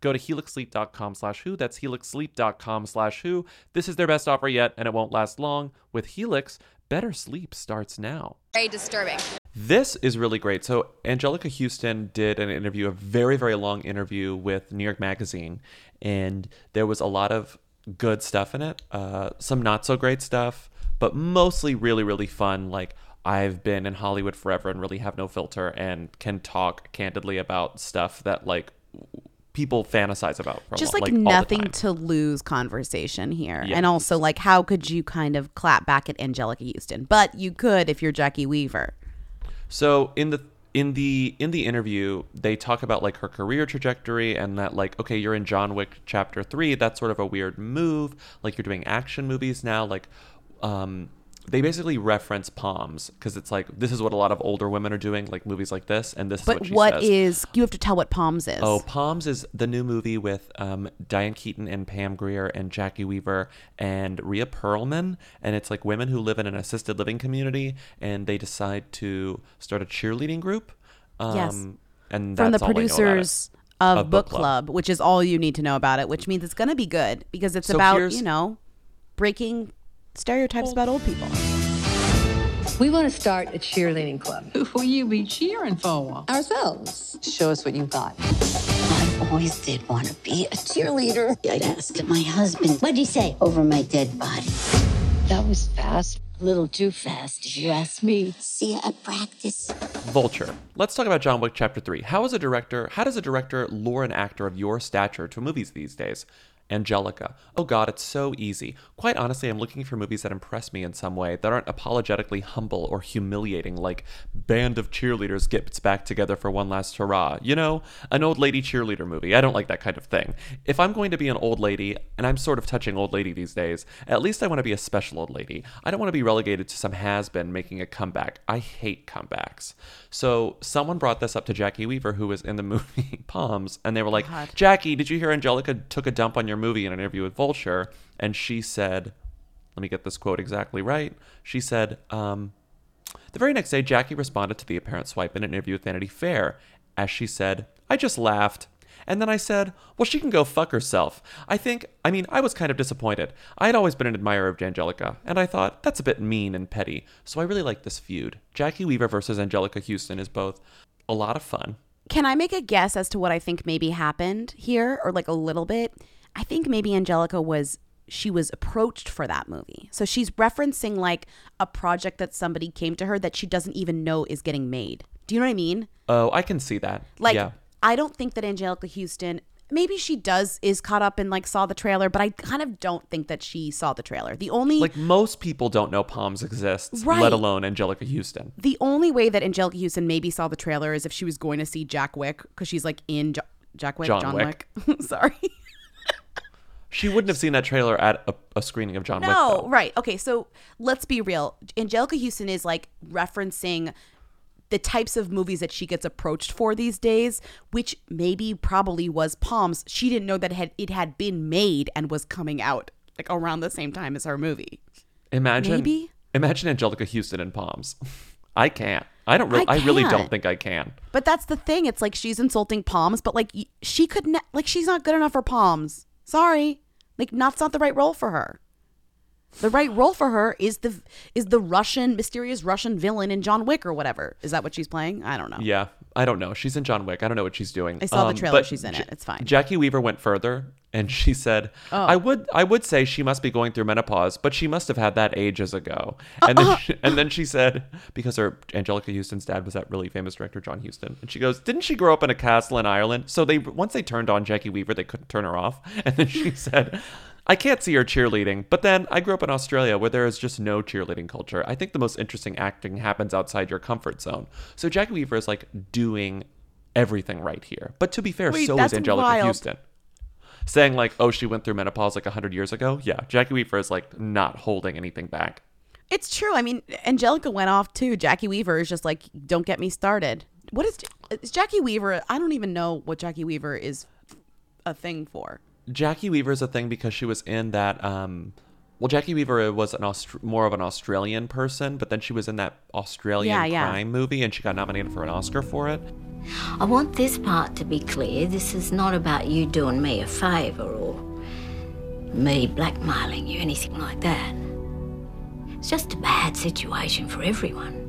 Go to helixsleep.com slash who. That's helixsleep.com slash who. This is their best offer yet, and it won't last long. With Helix, better sleep starts now. Very disturbing. This is really great. So, Anjelica Huston did an interview, a very, very long interview with New York Magazine, and there was a lot of good stuff in it, uh, some not so great stuff, but mostly really, really fun. Like, I've been in Hollywood forever and really have no filter and can talk candidly about stuff that, like, people fantasize about. Just lo- like, nothing to lose conversation here. Yeah. And also, like, how could you kind of clap back at Anjelica Huston? But you could if you're Jacki Weaver. So in the in the in the interview, they talk about like her career trajectory and that like okay, you're in John Wick chapter 3, that's sort of a weird move, like you're doing action movies now like um they basically reference poms because it's like this is what a lot of older women are doing, like movies like this, and this is But what she what says. is, you have to tell what Poms is. Oh, Poms is the new movie with um, Diane Keaton and Pam Grier and Jacki Weaver and Rhea Perlman. And it's like women who live in an assisted living community and they decide to start a cheerleading group. Um, Yes. And From the all I know about it. producers of, Book Club. which is all you need to know about it, which means it's going to be good because it's So about, you know, breaking stereotypes about old people. We want to start a cheerleading club. Who will you be cheering for? Ourselves. Show us what you've got. I always did want to be a cheerleader. I'd asked my husband, what'd he say? Over my dead body. That was fast. A little too fast, if you ask me. See you at practice. Vulture. Let's talk about John Wick Chapter 3. How is a director, how does a director lure an actor of your stature to movies these days? Anjelica. Oh god, it's so easy. Quite honestly, I'm looking for movies that impress me in some way, that aren't apologetically humble or humiliating, like Band of Cheerleaders gets back together for one last hurrah. You know, an old lady cheerleader movie. I don't like that kind of thing. If I'm going to be an old lady, and I'm sort of touching old lady these days, at least I want to be a special old lady. I don't want to be relegated to some has been making a comeback. I hate comebacks. So someone brought this up to Jacki Weaver, who was in the movie Poms, and they were like, God. Jacki, did you hear Anjelica took a dump on your movie in an interview with Vulture? And she said, let me get this quote exactly right. She said, um, the very next day, Jacki responded to the apparent swipe in an interview with Vanity Fair. As she said, I just laughed. And then I said, well, she can go fuck herself. I think, I mean, I was kind of disappointed. I had always been an admirer of Anjelica, and I thought, that's a bit mean and petty. So I really like this feud. Jacki Weaver versus Anjelica Huston is both a lot of fun. Can I make a guess as to what I think maybe happened here, or like a little bit? I think maybe Anjelica was she was approached for that movie. So she's referencing like a project that somebody came to her that she doesn't even know is getting made. Do you know what I mean? Oh, I can see that. Like yeah. I don't think that Anjelica Huston maybe she does is caught up and like saw the trailer, but I kind of don't think that she saw the trailer. The only Like most people don't know Poms exists, Right. let alone Anjelica Huston. the only way that Anjelica Huston maybe saw the trailer is if she was going to see Jack Wick because she's like in jo- Jack Wick, John Wick. Sorry. She wouldn't have seen that trailer at a, a screening of John Wick. No, right. Okay, so let's be real. Anjelica Huston is like referencing the types of movies that she gets approached for these days, which maybe probably was Poms. She didn't know that it had, it had been made and was coming out like around the same time as her movie. Imagine Maybe? imagine Anjelica Huston in Poms. I can't. I don't really I I, really don't think I can. But that's the thing. It's like she's insulting Poms, but like she could ne- like she's not good enough for Poms. Sorry, like that's not the right role for her. The right role for her is the is the Russian mysterious Russian villain in John Wick or whatever. Is that what she's playing? I don't know. Yeah, I don't know. She's in John Wick. I don't know what she's doing. I saw the Um, trailer. but She's in Ja- it. It's fine. Jacki Weaver went further and she said, Oh. "I would I would say she must be going through menopause, but she must have had that ages ago." And then she, and then she said because her Anjelica Huston's dad was that really famous director John Huston, And she goes, "Didn't she grow up in a castle in Ireland?" So they once they turned on Jacki Weaver, they couldn't turn her off. And then she said, I can't see her cheerleading, but then I grew up in Australia where there is just no cheerleading culture. I think the most interesting acting happens outside your comfort zone. So Jacki Weaver is like doing everything right here. But to be fair, Wait, so is Anjelica wild. Huston. Saying like, oh, she went through menopause like hundred years ago. Yeah, Jacki Weaver is like not holding anything back. It's true. I mean, Anjelica went off too. Jacki Weaver is just like, don't get me started. What is, is Jacki Weaver? I don't even know what Jacki Weaver is a thing for. Jacki Weaver is a thing because she was in that. Um, well, Jacki Weaver was an Aust- more of an Australian person, but then she was in that Australian Yeah, yeah. crime movie, and she got nominated for an Oscar for it. I want this part to be clear. This is not about you doing me a favor or me blackmailing you, anything like that. It's just a bad situation for everyone.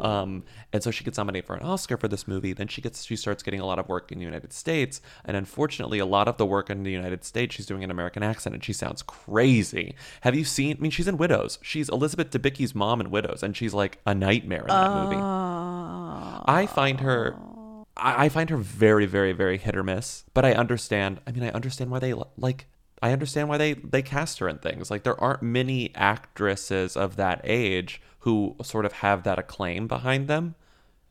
Um, and so she gets nominated for an Oscar for this movie. Then she gets she starts getting a lot of work in the United States, and unfortunately, a lot of the work in the United States she's doing an American accent, and she sounds crazy. Have you seen? I mean, she's in Widows. She's Elizabeth Debicki's mom in Widows, and she's like a nightmare in that movie. I find her. I I find her very, very, very hit or miss. But I understand. I mean, I understand why they like. I understand why they they cast her in things. Like there aren't many actresses of that age who sort of have that acclaim behind them.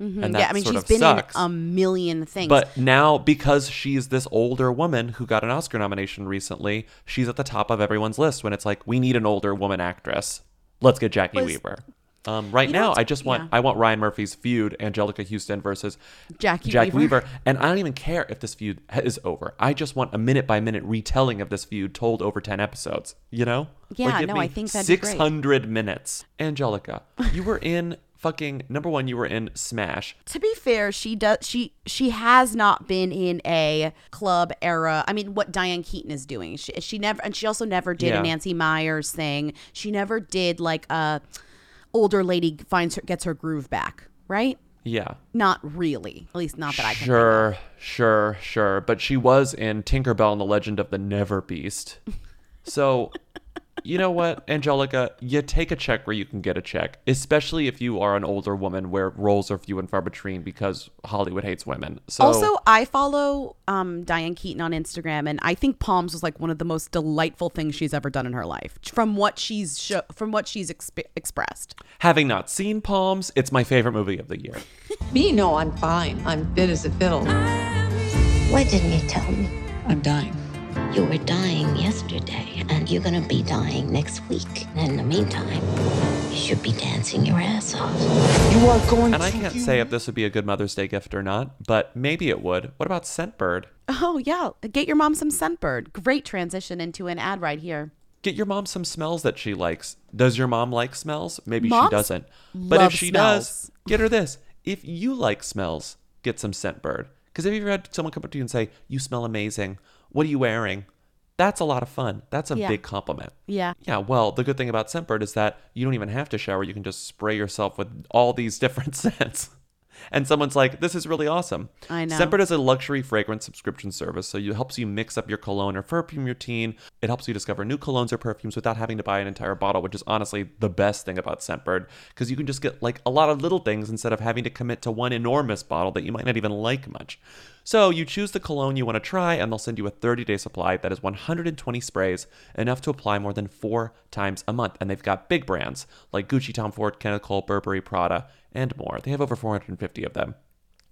Mhm. And that yeah, I mean, sort she's of been sucks. in a million things. But now, because she's this older woman who got an Oscar nomination recently, she's at the top of everyone's list when it's like, we need an older woman actress. Let's get Jacki Was- Weaver. Um, right You know now, I just want yeah. I want Ryan Murphy's feud, Anjelica Huston versus Jacki Jacki Weaver. Weaver. and I don't even care if this feud is over. I just want a minute by minute retelling of this feud told over ten episodes. You know? Yeah, give no, I think great. six hundred minutes. Anjelica, you were in fucking number one. You were in Smash. to be fair, she does she she has not been in a club era. I mean, what Diane Keaton is doing, she, she never, and she also never did Yeah. a Nancy Meyers thing. She never did like a older lady finds her gets her groove back, right? Yeah. Not really, at least not that I can. Sure, sure, sure. But she was in Tinkerbell and the Legend of the Never Beast. So, you know what, Anjelica? You take a check where you can get a check, especially if you are an older woman where roles are few and far between because Hollywood hates women. So, also, I follow um, Diane Keaton on Instagram, and I think Poms was like one of the most delightful things she's ever done in her life. From what she's sho- from what she's exp- expressed. having not seen Poms, it's my favorite movie of the year. Me? No, I'm fine. I'm fit as a fiddle. Why didn't you tell me? I'm dying. You were dying yesterday, and you're gonna be dying next week. And in the meantime, you should be dancing your ass off. You are going And I can't say if this would be a good Mother's Day gift or not, but maybe it would. What about Scentbird? Oh yeah, get your mom some Scentbird. Great transition into an ad right here. Get your mom some smells that she likes. Does your mom like smells? Maybe Moms she doesn't. But love if she smells. does, get her this. If you like smells, get some Scentbird. Because have you ever had someone come up to you and say, You smell amazing? What are you wearing? That's a lot of fun. That's a Yeah. big compliment. Yeah. Yeah, well, the good thing about Scentbird is that you don't even have to shower. You can just spray yourself with all these different scents. And someone's like, this is really awesome. I know. Scentbird is a luxury fragrance subscription service, so it helps you mix up your cologne or perfume routine. It helps you discover new colognes or perfumes without having to buy an entire bottle, which is honestly the best thing about Scentbird, because you can just get like a lot of little things instead of having to commit to one enormous bottle that you might not even like much. So you choose the cologne you want to try, and they'll send you a 30 day supply that is 120 sprays, enough to apply more than four times a month. And they've got big brands like Gucci, Tom Ford, Kenneth Cole, Burberry, Prada, and more. They have over 450 of them.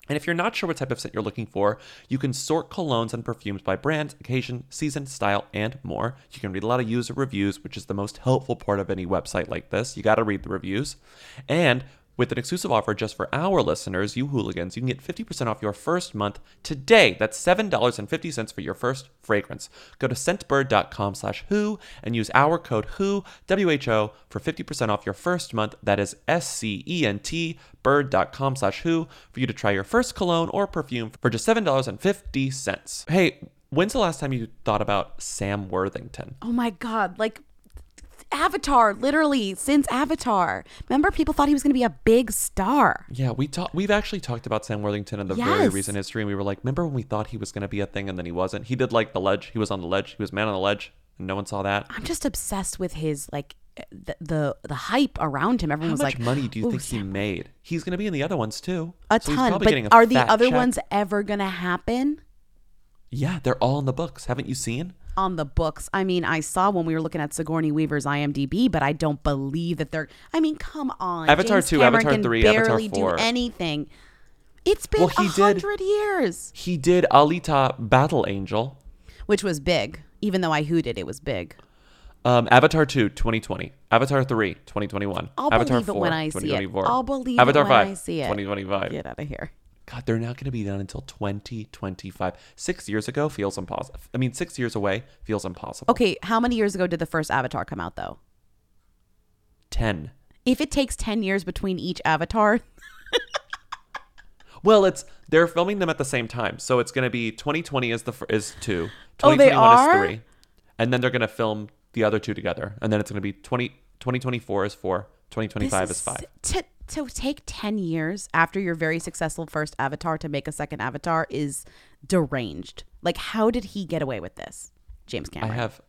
And if you're not sure what type of scent you're looking for, you can sort colognes and perfumes by brand, occasion, season, style, and more. You can read a lot of user reviews, which is the most helpful part of any website like this. You got to read the reviews. And with an exclusive offer just for our listeners, you hooligans, you can get 50% off your first month today. That's $7.50 for your first fragrance. Go to scentbird.com slash who and use our code WHO, W-H-O, for 50% off your first month. That is S-C-E-N-T, bird.com slash who, for you to try your first cologne or perfume for just $7.50. Hey, when's the last time you thought about Sam Worthington? Oh my god, like Avatar, literally since Avatar. Remember, people thought he was going to be a big star. Yeah, we talked. We've actually talked about Sam Worthington in the very recent history, and we were like, remember when we thought he was going to be a thing and then he wasn't? He did like the ledge. He was on the ledge. He was man on the ledge, and no one saw that. I'm just obsessed with his like the the, the hype around him. How Everyone was much like, money do you "Ooh, think he made? He's going to be in the other ones too. A So ton, but getting a are the other check. ones ever going to happen? Yeah, they're all in the books. Haven't you seen? On the books. I mean, I saw when we were looking at Sigourney Weaver's IMDb, but I don't believe that they're. I mean, come on, Avatar James 2, Cameron Avatar can 3, Avatar barely 4. do anything. It's been Well, a he hundred years, He did Alita Battle Angel, which was big. Even though I hooted, it was big. um, Avatar 2, 2020, Avatar 3, 2021, I'll Avatar believe it 4, when I see it. 2024, I'll believe Avatar it when 5, I see it. 2025. Get out of here. God, they're not going to be done until 2025. Six years ago feels impossible. I mean, six years away feels impossible. Okay, how many years ago did the first Avatar come out, though? 10. If it takes ten years between each Avatar, Well, it's they're filming them at the same time, so it's going to be 2020 is the is two, Oh, they 2021 are? is three, and then they're going to film the other two together, and then it's going to be 20 2024 is four, 2025 This is five. To, to take 10 years after your very successful first avatar to make a second avatar is deranged. Like, how did he get away with this? James Cameron. I have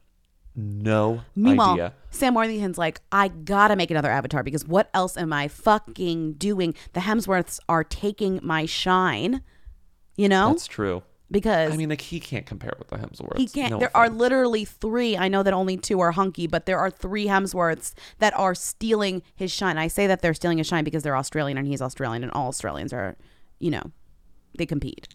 no Meanwhile, idea. Sam Worthington's like, I gotta make another avatar because what else am I fucking doing? The Hemsworths are taking my shine, you know? That's true. Because I mean, like he can't compare with the Hemsworths. he can't. No there are literally three. I know that only two are hunky, but there are three Hemsworths that are stealing his shine. I say that they're stealing his shine because they're Australian and he's Australian, and all Australians are, you know, they compete.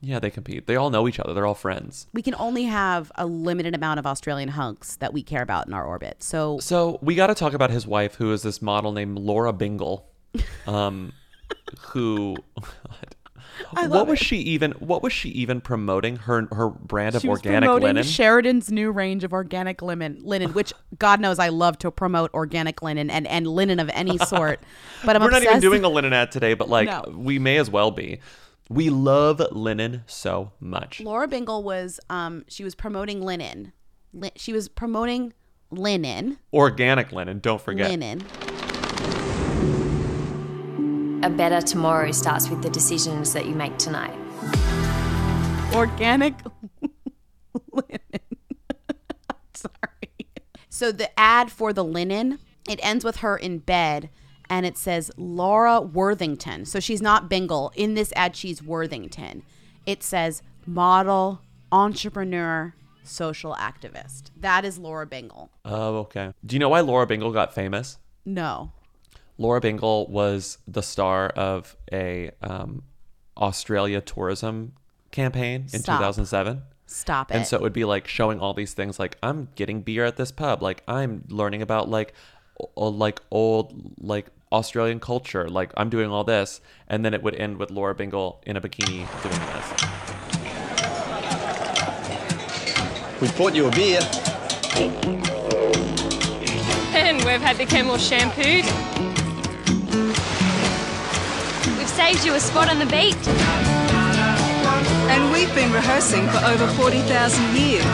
Yeah, they compete. They all know each other. They're all friends. We can only have a limited amount of Australian hunks that we care about in our orbit. So So we got to talk about his wife, who is this model named Lara Bingle, um, who. I what was it. she even? What was she even promoting? Her her brand of she was organic promoting linen. Sheridan's new range of organic linen, linen, which God knows I love to promote organic linen and, and linen of any sort. But I'm We're not even doing a linen ad today, but like No. we may as well be. We love linen so much. Lara Bingle was um she was promoting linen. Li- she was promoting linen. Organic linen. Don't forget. Linen. A better tomorrow starts with the decisions that you make tonight. Organic linen. Sorry. So the ad for the linen, it ends with her in bed and it says Lara Worthington. So she's not Bingle. In this ad, she's Worthington. It says model, entrepreneur, social activist. That is Lara Bingle. Oh, okay. Do you know why Lara Bingle got famous? No. Lara Bingle was the star of a um, Australia tourism campaign in Stop. 2007. Stop it. And so it would be like showing all these things like I'm getting beer at this pub, like I'm learning about like o- like old like Australian culture, like I'm doing all this, and then it would end with Lara Bingle in a bikini doing this. We bought you a beer. And we've had the camel shampooed. We've saved you a spot on the beach. And we've been rehearsing for over 40,000 years.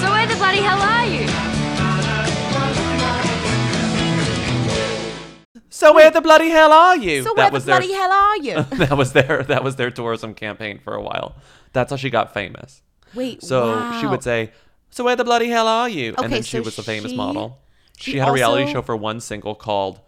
So where the bloody hell are you? So where the bloody hell are you? So where the bloody hell are you? that was their that was their tourism campaign for a while. That's how she got famous. Wait, So she would say, "So where the bloody hell are you?" Okay, and then she was a famous she- model. She, she had a reality also- show for one single called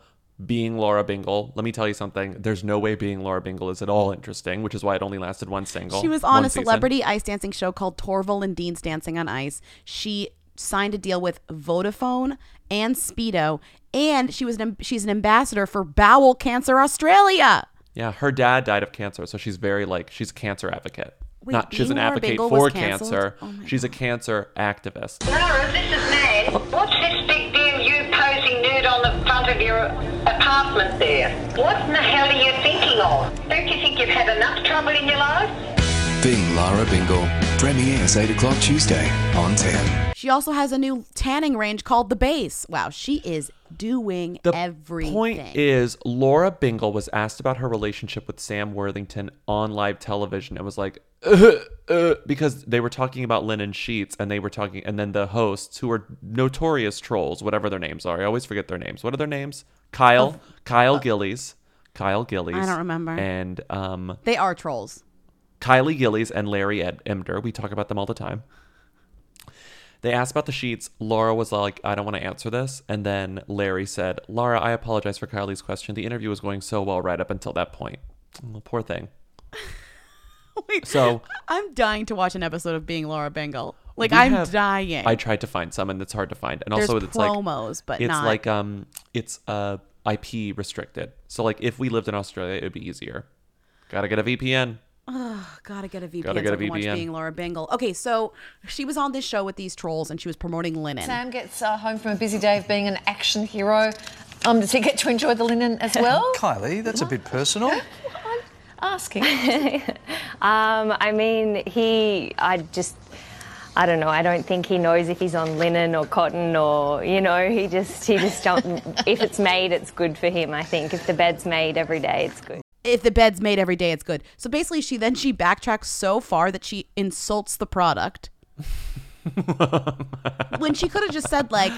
"Being Lara Bingle." Let me tell you something. There's no way being Lara Bingle is at all interesting, which is why it only lasted one single. She was on one a season. celebrity ice dancing show called Torvill and Dean's Dancing on Ice. She signed a deal with Vodafone and Speedo, and she was an, she's an ambassador for Bowel Cancer Australia. Yeah, her dad died of cancer, so she's very like she's a cancer advocate. Wait, Not she's an Lara advocate Bingle for cancer. Oh my she's a cancer activist. Lara, this is Nan. What's this big deal you posing nude on the front of your apartment there? What in the hell are you thinking of? Don't you think you've had enough trouble in your life? Being Lara Bingle. Premieres 8 o'clock Tuesday on 10. She also has a new tanning range called The Base. Wow, she is doing The everything. point is, Lara Bingle was asked about her relationship with Sam Worthington on live television. and was like, uh, uh, because they were talking about linen sheets, and they were talking, and then the hosts, who are notorious trolls, whatever their names are, I always forget their names. What are their names? Kyle, Kyle Gillies, Kyle Gillies. I don't remember. And um, they are trolls. Kylie Gillies and Larry Ed- Emdur. We talk about them all the time. They asked about the sheets. Lara was like, I don't want to answer this. And then Larry said, Lara, I apologize for Kylie's question. The interview was going so well right up until that point. Oh, poor thing. Wait, so I'm dying to watch an episode of Being Lara Bingle. Like I'm have- dying. I tried to find some, and it's hard to find. And There's also, it's promos, like but it's not- like um, it's uh, IP restricted. So like if we lived in Australia, it would be easier. Gotta get a VPN. Ugh, gotta get a VPN. Gotta get so a I can watch being Lara Bingle. Okay, so she was on this show with these trolls and she was promoting linen. Sam gets uh, home from a busy day of being an action hero. Um, does he get to enjoy the linen as well? Kylie, that's a bit personal. I'm Asking. Um, I mean, he, I just, I don't know. I don't think he knows if he's on linen or cotton or, you know, he just, he just don't. if it's made, it's good for him. I think if the bed's made every day, it's good. If the bed's made every day, it's good. So basically, she then she backtracks so far that she insults the product. when she could have just said like,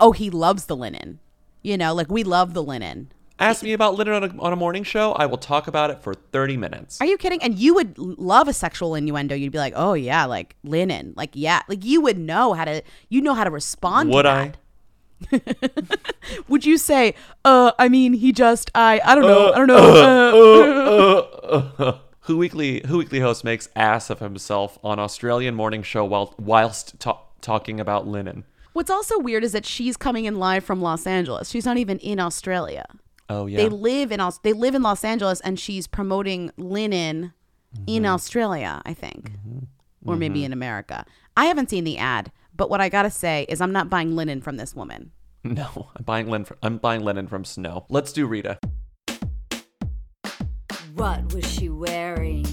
"Oh, he loves the linen," you know, like we love the linen. Ask me about linen on a, on a morning show. I will talk about it for 30 minutes. Are you kidding? And you would love a sexual innuendo. You'd be like, "Oh yeah, like linen, like yeah, like you would know how to, you know how to respond." Would to I? Would you say, "Uh, I mean, he just, I, I don't know, Uh, I don't know." uh, uh." Who Weekly Who Weekly host makes ass of himself on Australian morning show while whilst ta- talking about linen. What's also weird is that she's coming in live from Los Angeles. She's not even in Australia. Oh yeah. They live in they live in Los Angeles, and she's promoting linen in Mm-hmm. Australia, I think, or maybe in America. I haven't seen the ad, but what I gotta say is I'm not buying linen from this woman. No, I'm buying linen. From, I'm buying linen from Snowe. Let's do Rita. What was she wearing?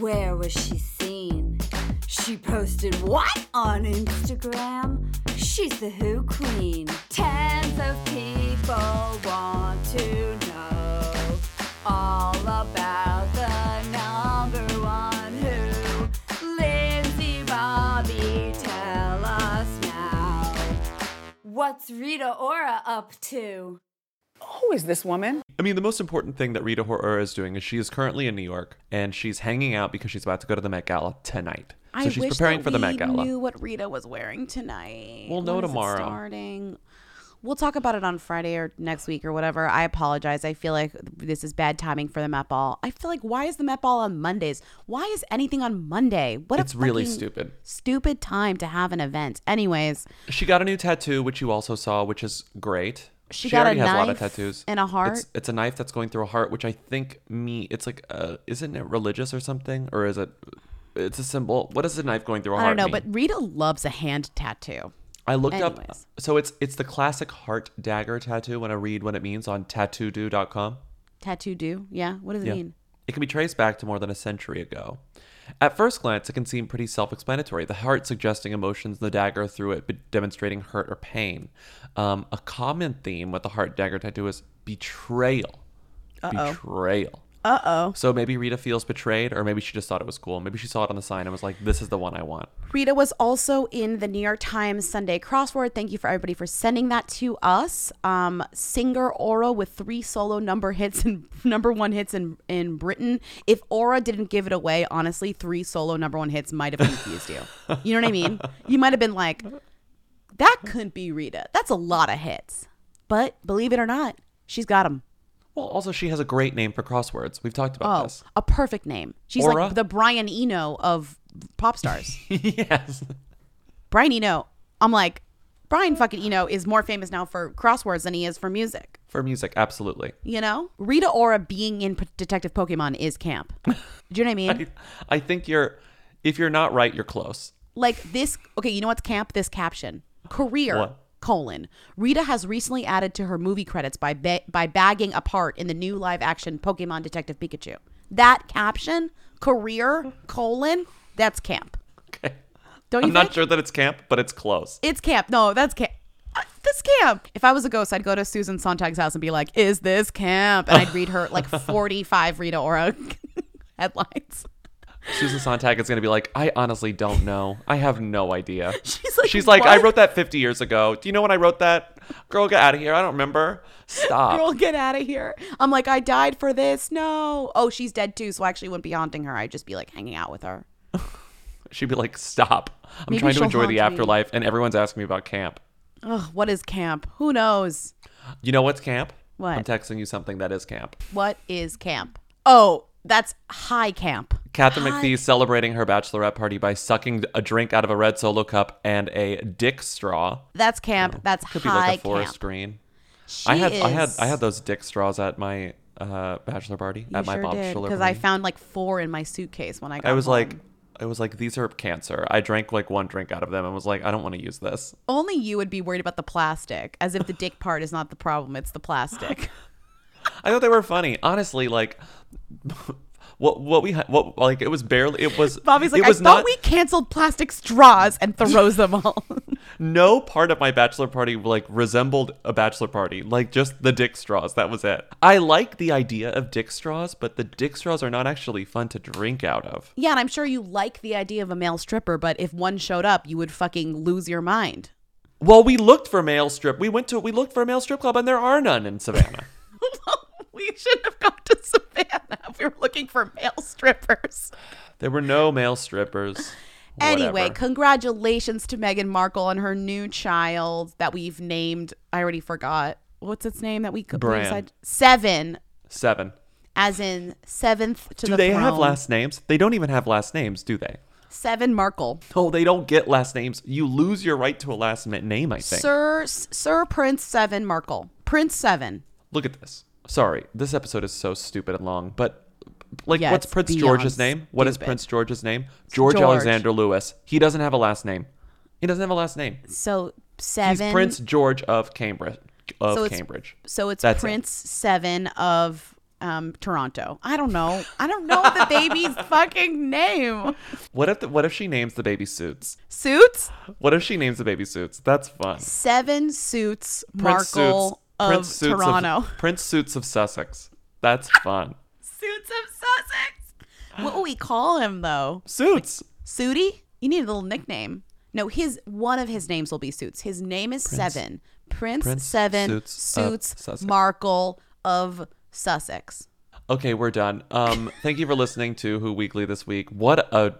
Where was she seen? She posted what on Instagram? She's the Who Queen. Tens of people want to know all about What's Rita Ora up to? Who is this woman? I mean, the most important thing that Rita Ora is doing is she is currently in New York and she's hanging out because she's about to go to the Met Gala tonight. So I she's wish preparing that for the we Met Gala. I knew what Rita was wearing tonight. We'll know When is it tomorrow. starting. We'll talk about it on Friday or next week or whatever. I apologize. I feel like this is bad timing for the Met Ball. I feel like why is the Met Ball on Mondays? Why is anything on Monday? What It's a really stupid. Stupid time to have an event. Anyways, She got a new tattoo, which you also saw, which is great. She got a already has a lot of tattoos and a heart? It's, it's a knife that's going through a heart, which I think me. It's like, uh, isn't it religious or something, or is it? It's a symbol. What does a knife going through a I heart I don't know, mean? but Rita loves a hand tattoo. I looked up. So it's it's the classic heart dagger tattoo. When I read what it means on tattoodo.com. Tattoo do? Yeah. What does it Yeah. mean? It can be traced back to more than a century ago. At first glance, it can seem pretty self explanatory. The heart suggesting emotions, the dagger through it demonstrating hurt or pain. Um, a common theme with the heart dagger tattoo is betrayal. Uh-oh. Betrayal. Uh oh. So maybe Rita feels betrayed, or maybe she just thought it was cool. Maybe she saw it on the sign and was like, this is the one I want. Rita was also in the New York Times Sunday crossword. Thank you for everybody for sending that to us. Um, singer Ora with three solo number hits and number one hits in, in Britain. If Ora didn't give it away, honestly, three solo number one hits might have confused you. You know what I mean? You might have been like, that couldn't be Rita. That's a lot of hits. But believe it or not, she's got them. Well, also, she has a great name for crosswords. We've talked about Oh, this. a perfect name. She's Ora? like the Brian Eno of pop stars. yes. Brian Eno. I'm like, Brian fucking Eno is more famous now for crosswords than he is for music. For music, absolutely. You know, Rita Ora being in P- Detective Pokemon is camp. Do you know what I mean? I, I think you're, if you're not right, you're close. like this. Okay, you know what's camp? This caption: career What? Colon. Rita has recently added to her movie credits by ba- by bagging a part in the new live action Pokemon Detective Pikachu. That caption: career colon. That's camp. Okay. Don't you I'm think? not sure that it's camp, but it's close. It's camp. No, that's camp. Uh, This camp. If I was a ghost, I'd go to Susan Sontag's house and be like, "Is this camp?" And I'd read her like forty-five Rita Ora headlines. Susan Sontag is going to be like, I honestly don't know. I have no idea. She's like, She's like, I wrote that 50 years ago. Do you know when I wrote that? Girl, get out of here. I don't remember. Stop. Girl, get out of here. I'm like, I died for this. No. Oh, she's dead too. So I actually wouldn't be haunting her. I'd just be like hanging out with her. She'd be like, stop. I'm Maybe trying to enjoy the haunt me. afterlife, and everyone's asking me about camp. Ugh, what is camp? Who knows? You know what's camp? What? I'm texting you something that is camp. What is camp? Oh, that's high camp. Katharine Hi. McPhee celebrating her bachelorette party by sucking a drink out of a red solo cup and a dick straw. That's camp. That's Could be like a forest camp. green. I She had I had is- I had those dick straws at my uh, bachelor party You at my sure did bachelor because. I found like four in my suitcase when I got. I was home. like, I was like, these are cancer. I drank like one drink out of them and was like, I don't want to use this. only you would be worried about the plastic, as if the dick part is not the problem; it's the plastic. I thought they were funny. Honestly, like what what we had what like it was barely it was Bobby's like, it I thought not we canceled plastic straws and throws them all. no part of my bachelor party like resembled a bachelor party. Like just the dick straws. That was it. I like the idea of dick straws, but the dick straws are not actually fun to drink out of. yeah, and I'm sure you like the idea of a male stripper, but if one showed up, you would fucking lose your mind. Well, we looked for male strip. We went to we looked for a male strip club and there are none in Savannah. We shouldn't have gone to Savannah if we were looking for male strippers. there were no male strippers. Anyway, Whatever. congratulations to Meghan Markle and her new child that we've named. I already forgot. What's its name that we could Bran. decide? Seven, seven. as in seventh to Do the they have last names? They don't even have last names, do they? Seven Markle. Oh, they don't get last names. You lose your right to a last name, I think. Sir Sir Prince Seven Markle. Prince Seven. Look at this. Sorry, this episode is so stupid and long, but like, Yeah, what's Prince George's name? What is. Prince George's name? George, George. Alexander Louis. He doesn't have a last name. He doesn't have a last name. So seven. He's Prince George of Cambridge. Of so Cambridge. So it's That's it. Prince Seven of um, Toronto. I don't know. I don't know the baby's fucking name. What if the, what if she names the baby Suits? Suits. What if she names the baby Suits? That's fun. Seven Suits Prince Markle Suits, of Prince Suits Toronto. Prince Suits of Sussex. That's fun. Suits of Sussex. What will we call him though? Suits. Sooty? You need a little nickname. No, his one of his names will be Suits. His name is Prince- Seven. Prince, Prince Seven Suits Suits, of Sussex. Markle of Sussex. Okay, we're done. Um, thank you for listening to Who Weekly this week. What a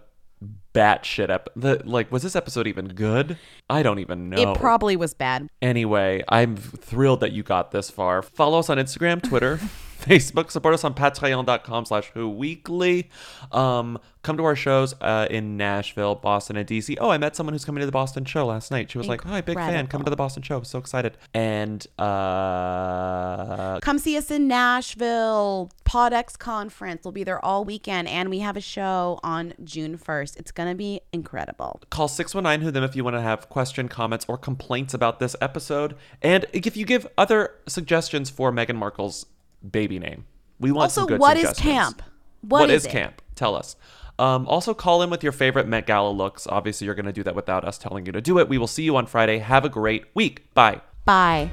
batshit ep. The like, was this episode even good? I don't even know. It probably was bad. Anyway, I'm thrilled that you got this far. Follow us on Instagram, Twitter, Facebook. Support us on patreon.com slash who weekly. Um, come to our shows uh, in Nashville, Boston, and DC. Oh, I met someone who's coming to the Boston show last night. She was like, hi, big fan. Coming to the Boston show. I'm So excited. And uh, Come see us in Nashville. PodX conference. We'll be there all weekend, and we have a show on June 1st. It's gonna be incredible. call 619 who them if you want to have question comments or complaints about this episode and if you give other suggestions for Meghan Markle's baby name we want Also, some good what is suggestions. camp? what what is, is it? camp tell us um, also call in with your favorite Met Gala looks obviously you're going to do that without us telling you to do it we will see you on Friday have a great week bye Bye.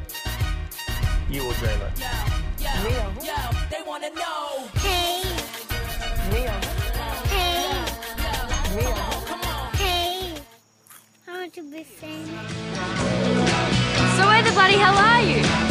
You will dream it. They wanna know. Hey. Hey. Hey. I want to be famous. So where the bloody hell are you?